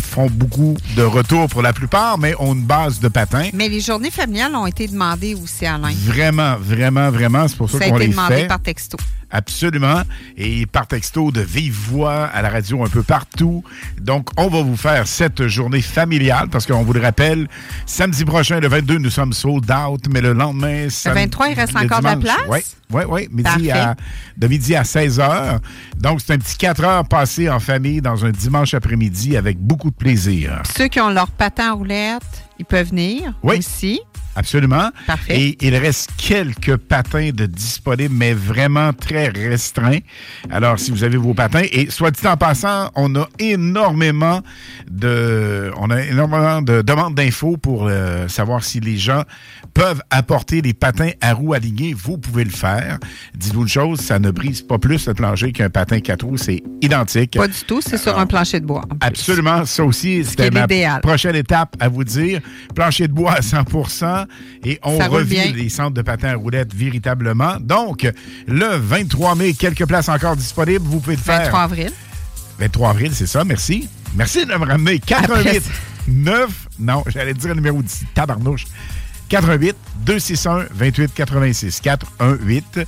font beaucoup de retours pour la plupart, mais ont une base de patins. Mais les journées familiales ont été demandées aussi, Alain. Vraiment, vraiment, vraiment, c'est pour ça, Ça a qu'on été les demandé fait. par texto. Absolument. Et par texto de vive voix à la radio un peu partout. Donc, on va vous faire cette journée familiale parce qu'on vous le rappelle, samedi prochain, le 22, nous sommes sold out, mais le lendemain, Le 23, il reste encore de la place? Oui, oui, oui. Midi à, de midi à 16 heures. Donc, c'est un petit 4 heures passées en famille dans un dimanche après-midi avec beaucoup de plaisir. Ceux qui ont leur patin à roulettes, ils peuvent venir Oui. aussi. Absolument. Parfait. Et il reste quelques patins de disponibles, mais vraiment très restreints. Alors, si vous avez vos patins, et soit dit en passant, on a énormément de, on a énormément de demandes d'infos pour euh, savoir si les gens peuvent apporter des patins à roues alignées. Vous pouvez le faire. Dites-vous une chose, ça ne brise pas plus le plancher qu'un patin quatre roues. C'est identique. Pas du tout, c'est sur un plancher de bois. Absolument. Ça aussi, c'était ma prochaine étape à vous dire. Plancher de bois à 100% et on Ça revit les centres de patins à roulettes véritablement. Donc, le 23 mai, quelques places encore disponibles. Vous pouvez le faire. 23 avril. 23 avril, c'est ça. Merci. Merci de me ramener. 88 9. Non, j'allais dire le numéro 10. Tabarnouche. 88 261 28 86. 418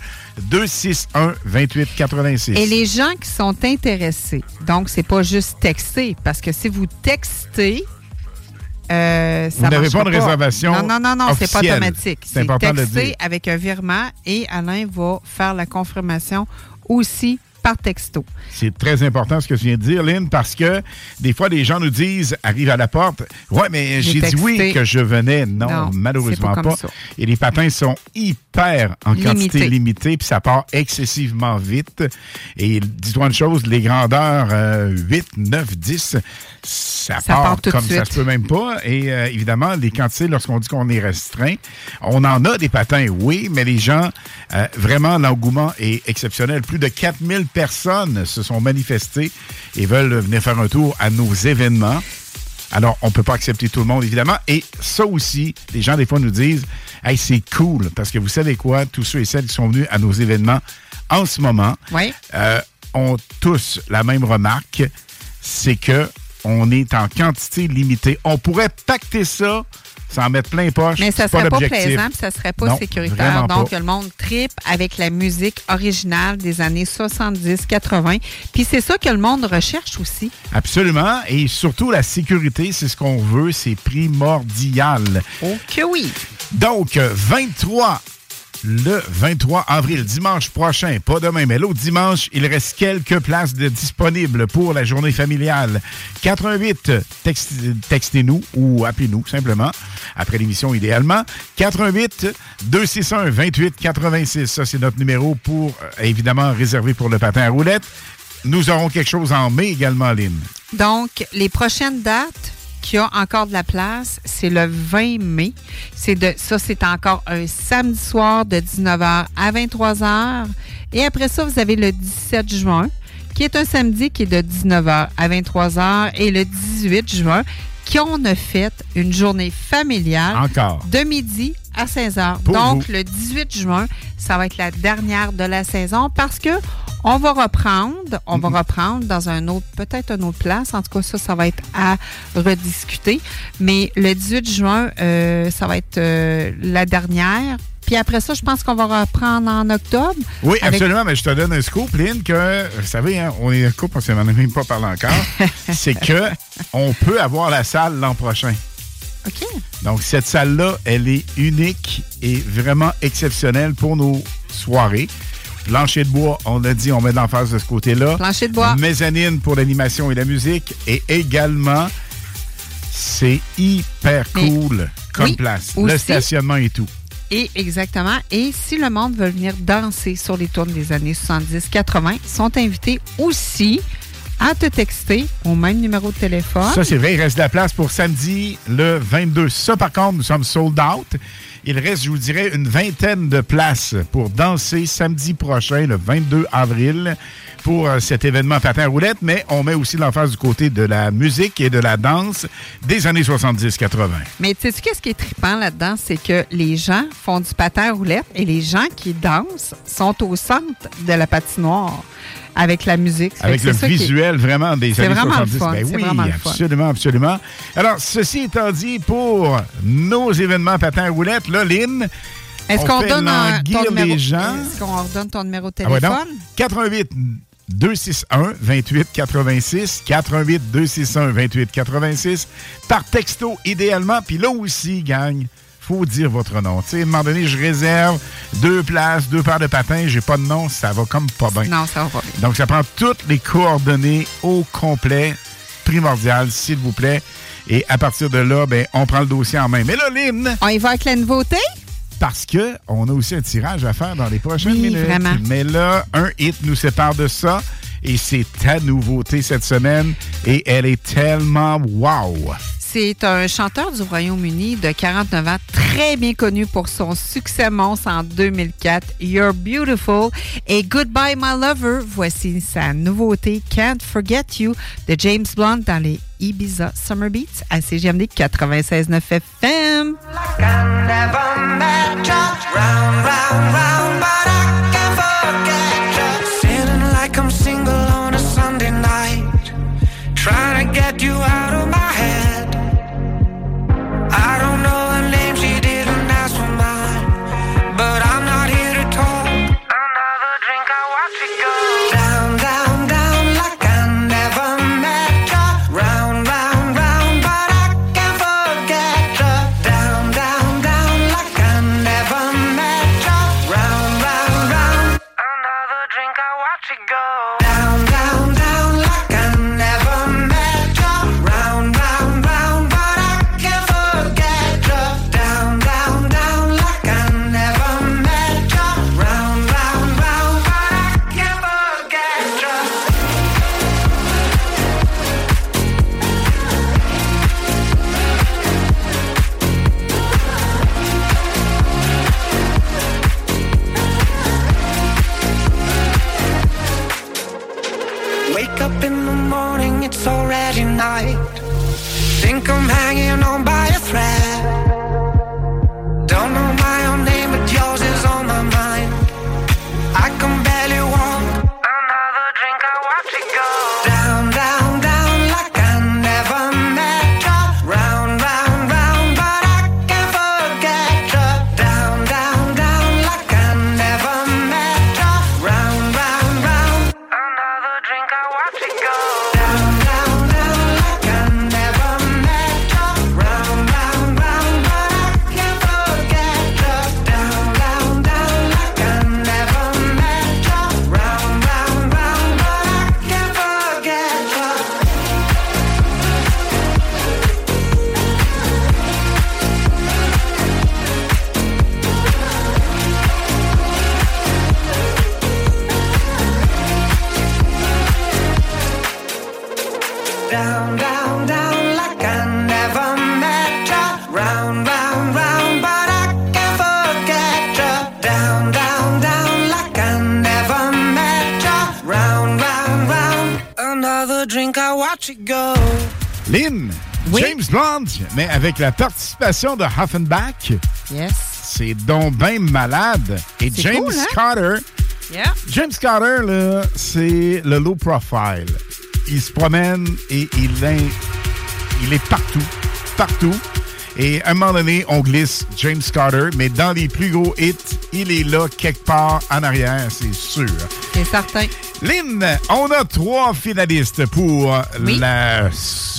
261 28 86. Et les gens qui sont intéressés, donc c'est pas juste texter, parce que si vous textez, euh, ça Vous n'avez pas de réservation Non, non, non, non, c'est pas automatique. C'est important de le dire. avec un virement et Alain va faire la confirmation aussi par texto. C'est très important ce que tu viens de dire, Lynn, parce que des fois, les gens nous disent, arrivent à la porte, ouais, mais j'ai dit oui que je venais. Non, Non, malheureusement pas ça. Et les patins sont hyper en Limité. quantité limitée, puis ça part excessivement vite. Et dis-toi une chose, les grandeurs euh, 8, 9, 10, ça, Ça part tout de comme ça suite. se peut même pas. Et euh, évidemment, les quantités, lorsqu'on dit qu'on est restreint, on en a des patins, oui, mais les gens, euh, vraiment, l'engouement est exceptionnel. Plus de 4000 personnes se sont manifestées et veulent venir faire un tour à nos événements. Alors, on ne peut pas accepter tout le monde, évidemment. Et ça aussi, les gens, des fois, nous disent Hey, c'est cool, parce que vous savez quoi, tous ceux et celles qui sont venus à nos événements en ce moment Oui. euh, ont tous la même remarque c'est que on est en quantité limitée. On pourrait pacter ça sans mettre plein poche. Mais ça serait pas, plaisant, puis ça serait pas Non, sécuritaire. Donc, pas. le monde tripe avec la musique originale des années 70, 80. Puis c'est ça que le monde recherche aussi. Absolument. Et surtout, la sécurité, c'est ce qu'on veut. C'est primordial. Oh que oui. Donc, euh, 23 le 23 avril, dimanche prochain, pas demain, mais l'autre dimanche, il reste quelques places disponibles pour la journée familiale. 88, text- textez-nous ou appelez-nous simplement, après l'émission idéalement. 88 261 28 86, ça c'est notre numéro pour, euh, évidemment, réservé pour le patin à roulettes. Nous aurons quelque chose en mai également, Lynn. Donc, les prochaines dates? Qui ont encore de la place, c'est le 20 mai. C'est de, ça, c'est encore un samedi soir de 19h à 23h. Et après ça, vous avez le 17 juin, qui est un samedi qui est de 19h à 23h. Et le 18 juin, qui on a fait une journée familiale Encore. de midi à 16h. Pour Donc, vous. le 18 juin, ça va être la dernière de la saison parce que on va reprendre, on va reprendre dans un autre, peut-être une autre place. En tout cas, ça, ça va être à rediscuter. Mais le 18 juin, euh, ça va être euh, la dernière. Puis après ça, je pense qu'on va reprendre en octobre. Oui, Avec- absolument, mais je te donne un scoop, Lynn, que, vous savez, hein, on est un couple, on ne s'en est même pas parlé encore, c'est que on peut avoir la salle l'an prochain. OK. Donc, cette salle-là, elle est unique et vraiment exceptionnelle pour nos soirées. Plancher de bois, on a dit, on met de l'emphase de ce côté-là. Plancher de bois. Mezzanine pour l'animation et la musique. Et également, c'est hyper Mais- cool comme oui, place. Le stationnement et tout. Et exactement. Et si le monde veut venir danser sur les tournes des années 70-80, ils sont invités aussi à te texter au même numéro de téléphone. Ça, c'est vrai. Il reste de la place pour samedi, le 22. Ça, par contre, nous sommes sold out. Il reste, je vous dirais, une vingtaine de places pour danser samedi prochain, le 22 avril, pour euh, cet événement patin à roulettes. Mais on met aussi l'emphase du côté de la musique et de la danse des années 70-80. Mais tu sais, qu'est-ce qui est trippant là-dedans? C'est que les gens font du patin à roulette et les gens qui dansent sont au centre de la patinoire avec la musique. Avec le visuel vraiment des années vraiment le 70. fun, Ben oui, vraiment absolument, absolument. Alors, ceci étant dit, pour nos événements patin à roulettes, là, Lynn, Est-ce on qu'on donne un, ton numéro? gens. Est-ce qu'on redonne ton numéro de Ah ouais, téléphone? donc, 88 261 28 86 88 261 28 86 par texto idéalement. Puis là aussi, gang, faut dire votre nom. Tu sais, à un moment donné, je réserve deux places, deux paires de patins, j'ai pas de nom, ça va comme pas bien. Non, ça va pas bien. Donc, ça prend toutes les coordonnées au complet, primordial, s'il vous plaît. Et à partir de là, ben, on prend le dossier en main. Mais là, Lynn, On y va avec la nouveauté? Parce que on a aussi un tirage à faire dans les prochaines Oui, minutes. vraiment. Mais là, un hit nous sépare de ça. Et c'est ta nouveauté cette semaine. Et elle est tellement wow. C'est un chanteur du Royaume-Uni de 49 ans, très bien connu pour son succès monstre en 2004, You're Beautiful et Goodbye My Lover. Voici sa nouveauté Can't Forget You de James Blunt dans les Ibiza Summer Beats à CGMD 96.9 FM. Lynn, James Bond, mais avec la participation de Huffenbach. Yes. C'est donc ben malade. Et C'est James cool, hein? Carter. Yeah. James Carter, là, c'est le low profile. Il se promène et il est, il est partout. Partout. Et à un moment donné, on glisse James Carter, mais dans les plus gros hits, il est là quelque part en arrière, c'est sûr. C'est certain. Lynn, on a trois finalistes pour la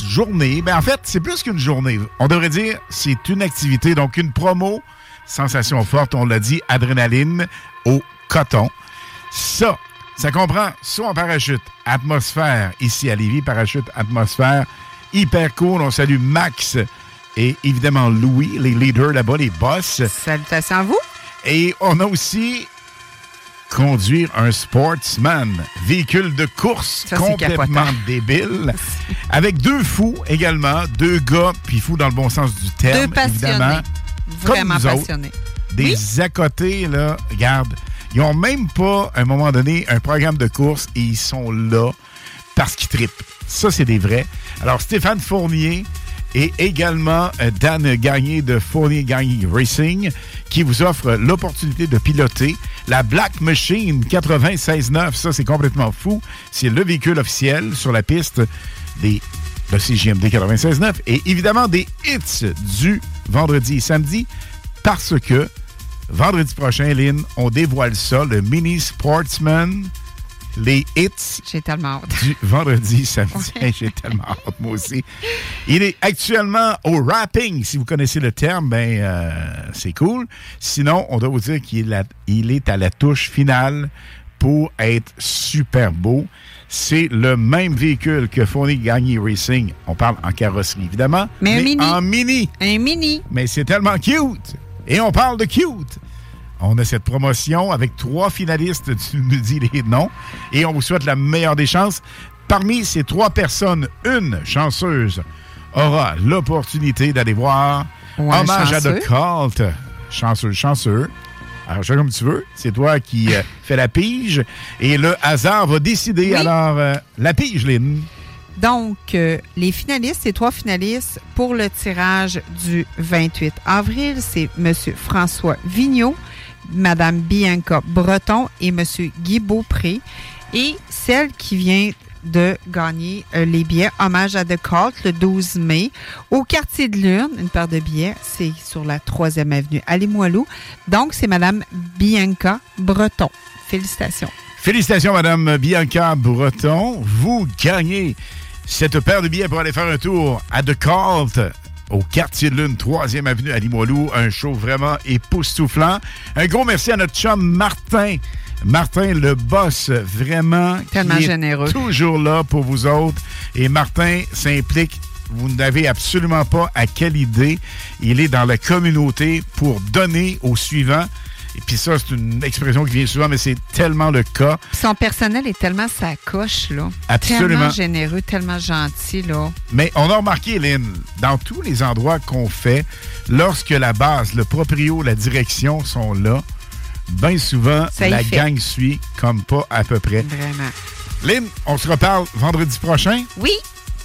journée. Ben, en fait, c'est plus qu'une journée. On devrait dire c'est une activité, donc une promo. Sensation forte, on l'a dit, adrénaline au coton. Ça, ça comprend soit en parachute, atmosphère, ici à Lévis, parachute, atmosphère, hyper cool. On salue Max et évidemment Louis, les leaders là-bas, les boss. Salutations à vous. Et on a aussi conduire un sportsman, véhicule de course Ça, complètement débile, avec deux fous également, deux gars, puis fous dans le bon sens du terme, Deux passionnés. évidemment. Vraiment comme nous autres. passionnés. Des à côté, là, regarde, ils ont même pas, à un moment donné, un programme de course et ils sont là parce qu'ils trippent. Ça, c'est des vrais. Alors, Stéphane Fournier et également euh, Dan Gagné de Fournier Gagné Racing qui vous offre l'opportunité de piloter la Black Machine 96.9. Ça, c'est complètement fou. C'est le véhicule officiel sur la piste des le CJMD 96.9 et évidemment des hits du vendredi et samedi parce que vendredi prochain, Lynn, on dévoile ça, le Mini Sportsman, les hits J'ai tellement hâte. du vendredi samedi. J'ai tellement hâte, moi aussi. Il est actuellement au rapping. Si vous connaissez le terme, ben euh, c'est cool. Sinon, on doit vous dire qu'il est, la- il est à la touche finale pour être super beau. C'est le même véhicule que Fournier Gagné Racing. On parle en carrosserie, évidemment. Mais un mini. en mini. Un mini. Mais c'est tellement cute. Et on parle de cute. On a cette promotion avec trois finalistes. Tu nous dis les noms. Et on vous souhaite la meilleure des chances. Parmi ces trois personnes, une chanceuse aura l'opportunité d'aller voir Hommage à. The Cult. Chanceux, chanceux. Alors, fais comme tu veux. C'est toi qui euh, fais la pige. Et le hasard va décider. Oui. Alors, euh, la pige, Lynn. Donc, euh, les finalistes, ces trois finalistes pour le tirage du 28 avril, c'est M. François Vigneault, Mme Bianca Breton et M. Guy Beaupré. Et celle qui vient de gagner euh, les billets Hommage à The Cult le 12 mai au quartier de Lune, une paire de billets, c'est sur la 3e avenue à Limoilou. Donc, c'est Mme Bianca Breton. Félicitations. Félicitations, Madame Bianca Breton. Vous gagnez cette paire de billets pour aller faire un tour à The Cult au quartier de Lune, 3e avenue à Limoilou. Un show vraiment époustouflant. Un gros merci à notre chum Martin. Martin, le boss, vraiment. qui Tellement est généreux. Toujours là pour vous autres. Et Martin s'implique. Vous n'avez absolument pas à quelle idée. Il est dans la communauté pour donner aux suivants. Et puis ça, c'est une expression qui vient souvent, mais c'est tellement le cas. Son personnel est tellement sa coche, là. Absolument. Tellement généreux, tellement gentil, là. Mais on a remarqué, Lynn, dans tous les endroits qu'on fait, lorsque la base, le proprio, la direction sont là, bien souvent, Ça la gang suit comme pas à peu près. Vraiment. Lynn, on se reparle vendredi prochain. Oui.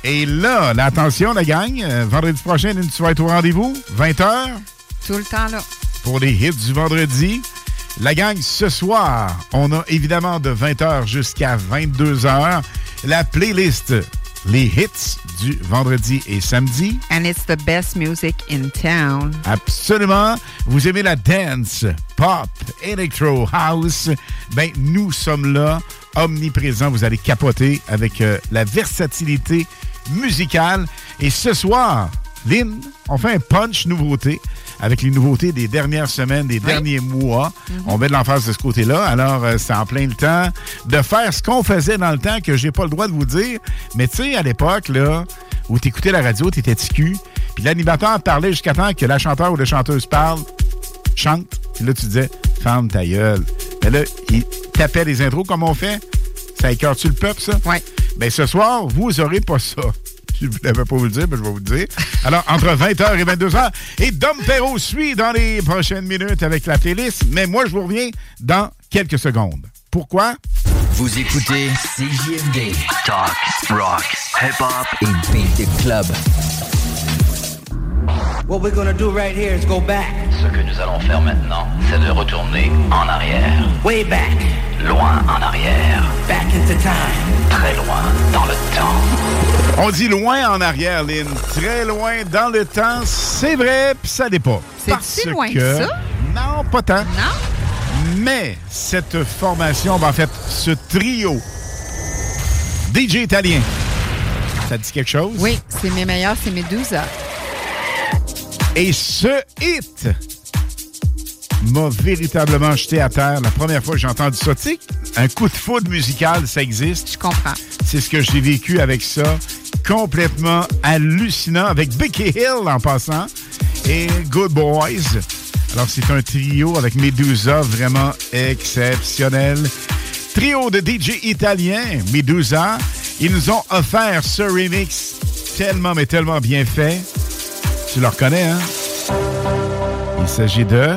Et là, là, attention, la gang, euh, vendredi prochain, Lynn, tu vas être au rendez-vous, 20h, Tout le temps, là. Pour les hits du vendredi. La gang, ce soir, on a évidemment de 20h jusqu'à 22h la playlist Les hits du vendredi et samedi. And it's the best music in town. Absolument. Vous aimez la dance, pop, electro, house? Ben, nous sommes là, omniprésents. Vous allez capoter avec euh, la versatilité musicale. Et ce soir, Lynn, on fait un punch nouveauté avec les nouveautés des dernières semaines, des derniers mois. On met de l'emphase de ce côté-là. Alors, euh, c'est en plein le temps de faire ce qu'on faisait dans le temps que j'ai pas le droit de vous dire. Mais tu sais, à l'époque, là, où tu écoutais la radio, tu étais TQ, puis l'animateur parlait jusqu'à temps que la chanteur ou la chanteuse parle, chante, puis là, tu disais, ferme ta gueule. Mais là, il tapait les intros comme on fait. Ça écœure-tu le peuple, ça? Oui. Bien, ce soir, vous aurez pas ça. Je ne voulais pas vous le dire, mais je vais vous le dire. Alors, entre 20h et 22h, et Dom Perrault suit dans les prochaines minutes avec la playlist, mais moi, je vous reviens dans quelques secondes. Pourquoi? Vous écoutez CJMD. Talk, rock, hip-hop et beat the club. What we're gonna do right here is go back. Ce que nous allons faire maintenant, c'est de retourner en arrière. Way back. Loin en arrière. Back into time. Très loin dans le temps. On dit loin en arrière, Lynn. Très loin dans le temps. C'est vrai, puis ça n'est pas. C'est Parce si loin que ça? Non, pas tant. Non? Mais cette formation, ben, en fait, ce trio DJ italien, ça te dit quelque chose? Oui, c'est mes meilleurs, c'est Medusa. Et ce hit m'a véritablement jeté à terre la première fois que j'ai entendu ça. Tu sais, un coup de foudre musical, ça existe. Je comprends. C'est ce que j'ai vécu avec ça. Complètement hallucinant avec Becky Hill en passant et Good Boys. Alors, c'est un trio avec Medusa vraiment exceptionnel. Trio de DJ italien, Medusa. Ils nous ont offert ce remix tellement, mais tellement bien fait. Tu le reconnais, hein? Il s'agit de.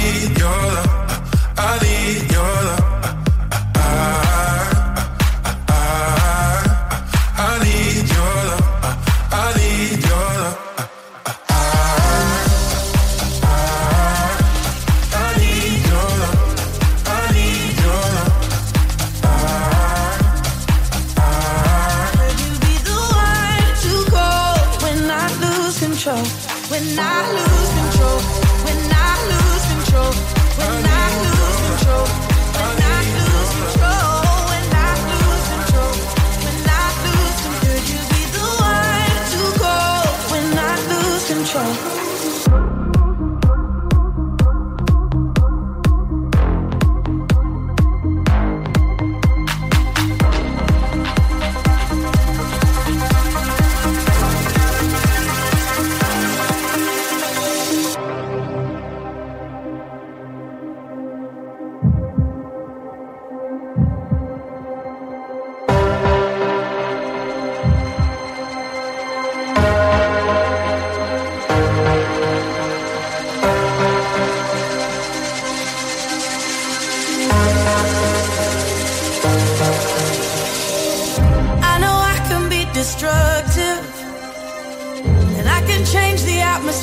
your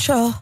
Control?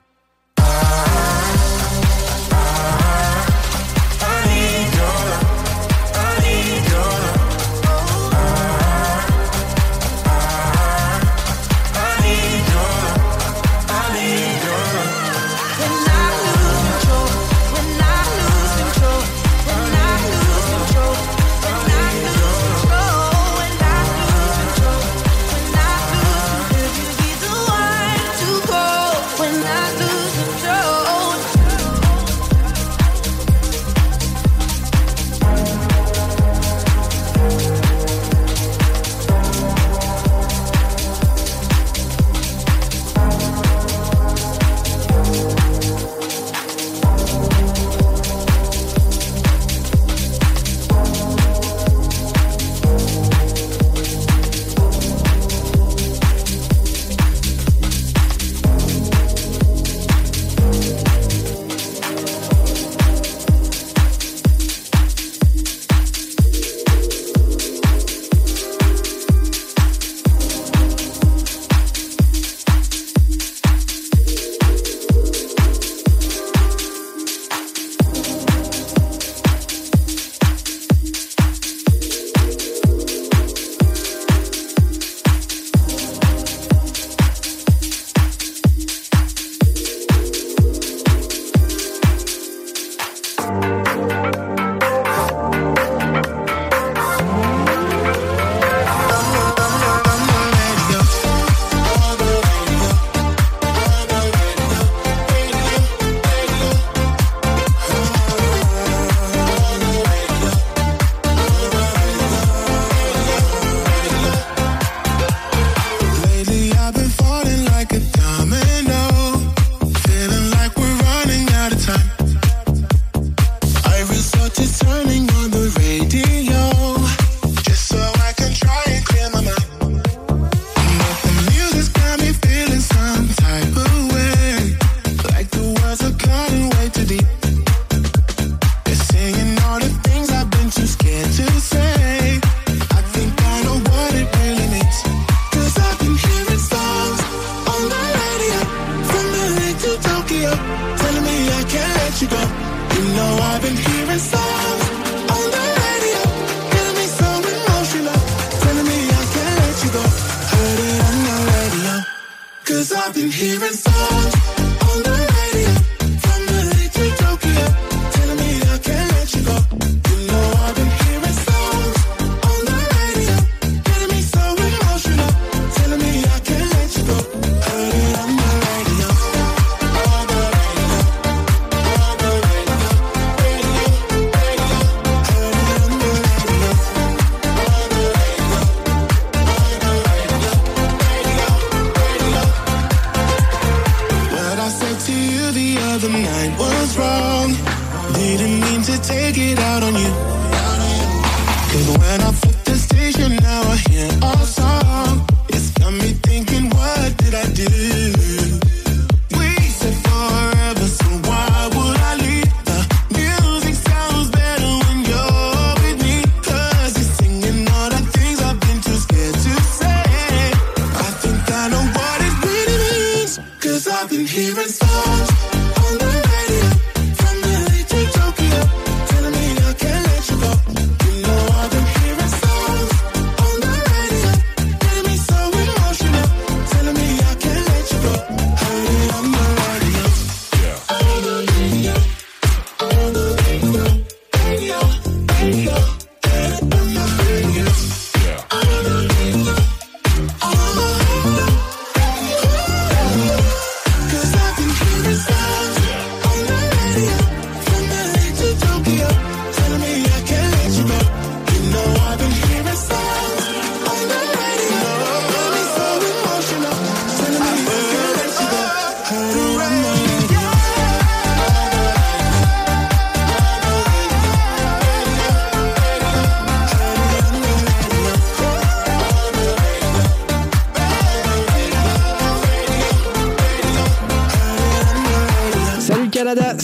deep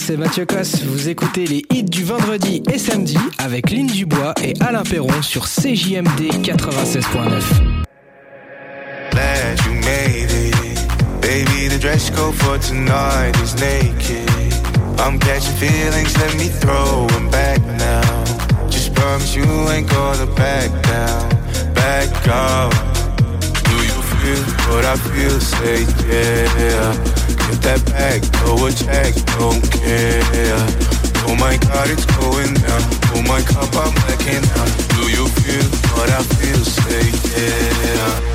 c'est Mathieu Cosse. Vous écoutez les hits du vendredi et samedi avec Lynn Dubois et Alain Perron sur CJMD 96.9. Glad you made it. Baby, the dress code for tonight is naked. I'm catching feelings, let me throw them back now. Just promise you ain't gonna back down, back out. Do you feel what I feel? Say yeah. Get that bag, throw a check, don't care. Oh my god, it's going down. Oh my cup, I'm blacking out. Do you feel what I feel? Say yeah.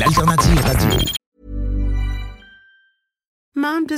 L'alternative radio.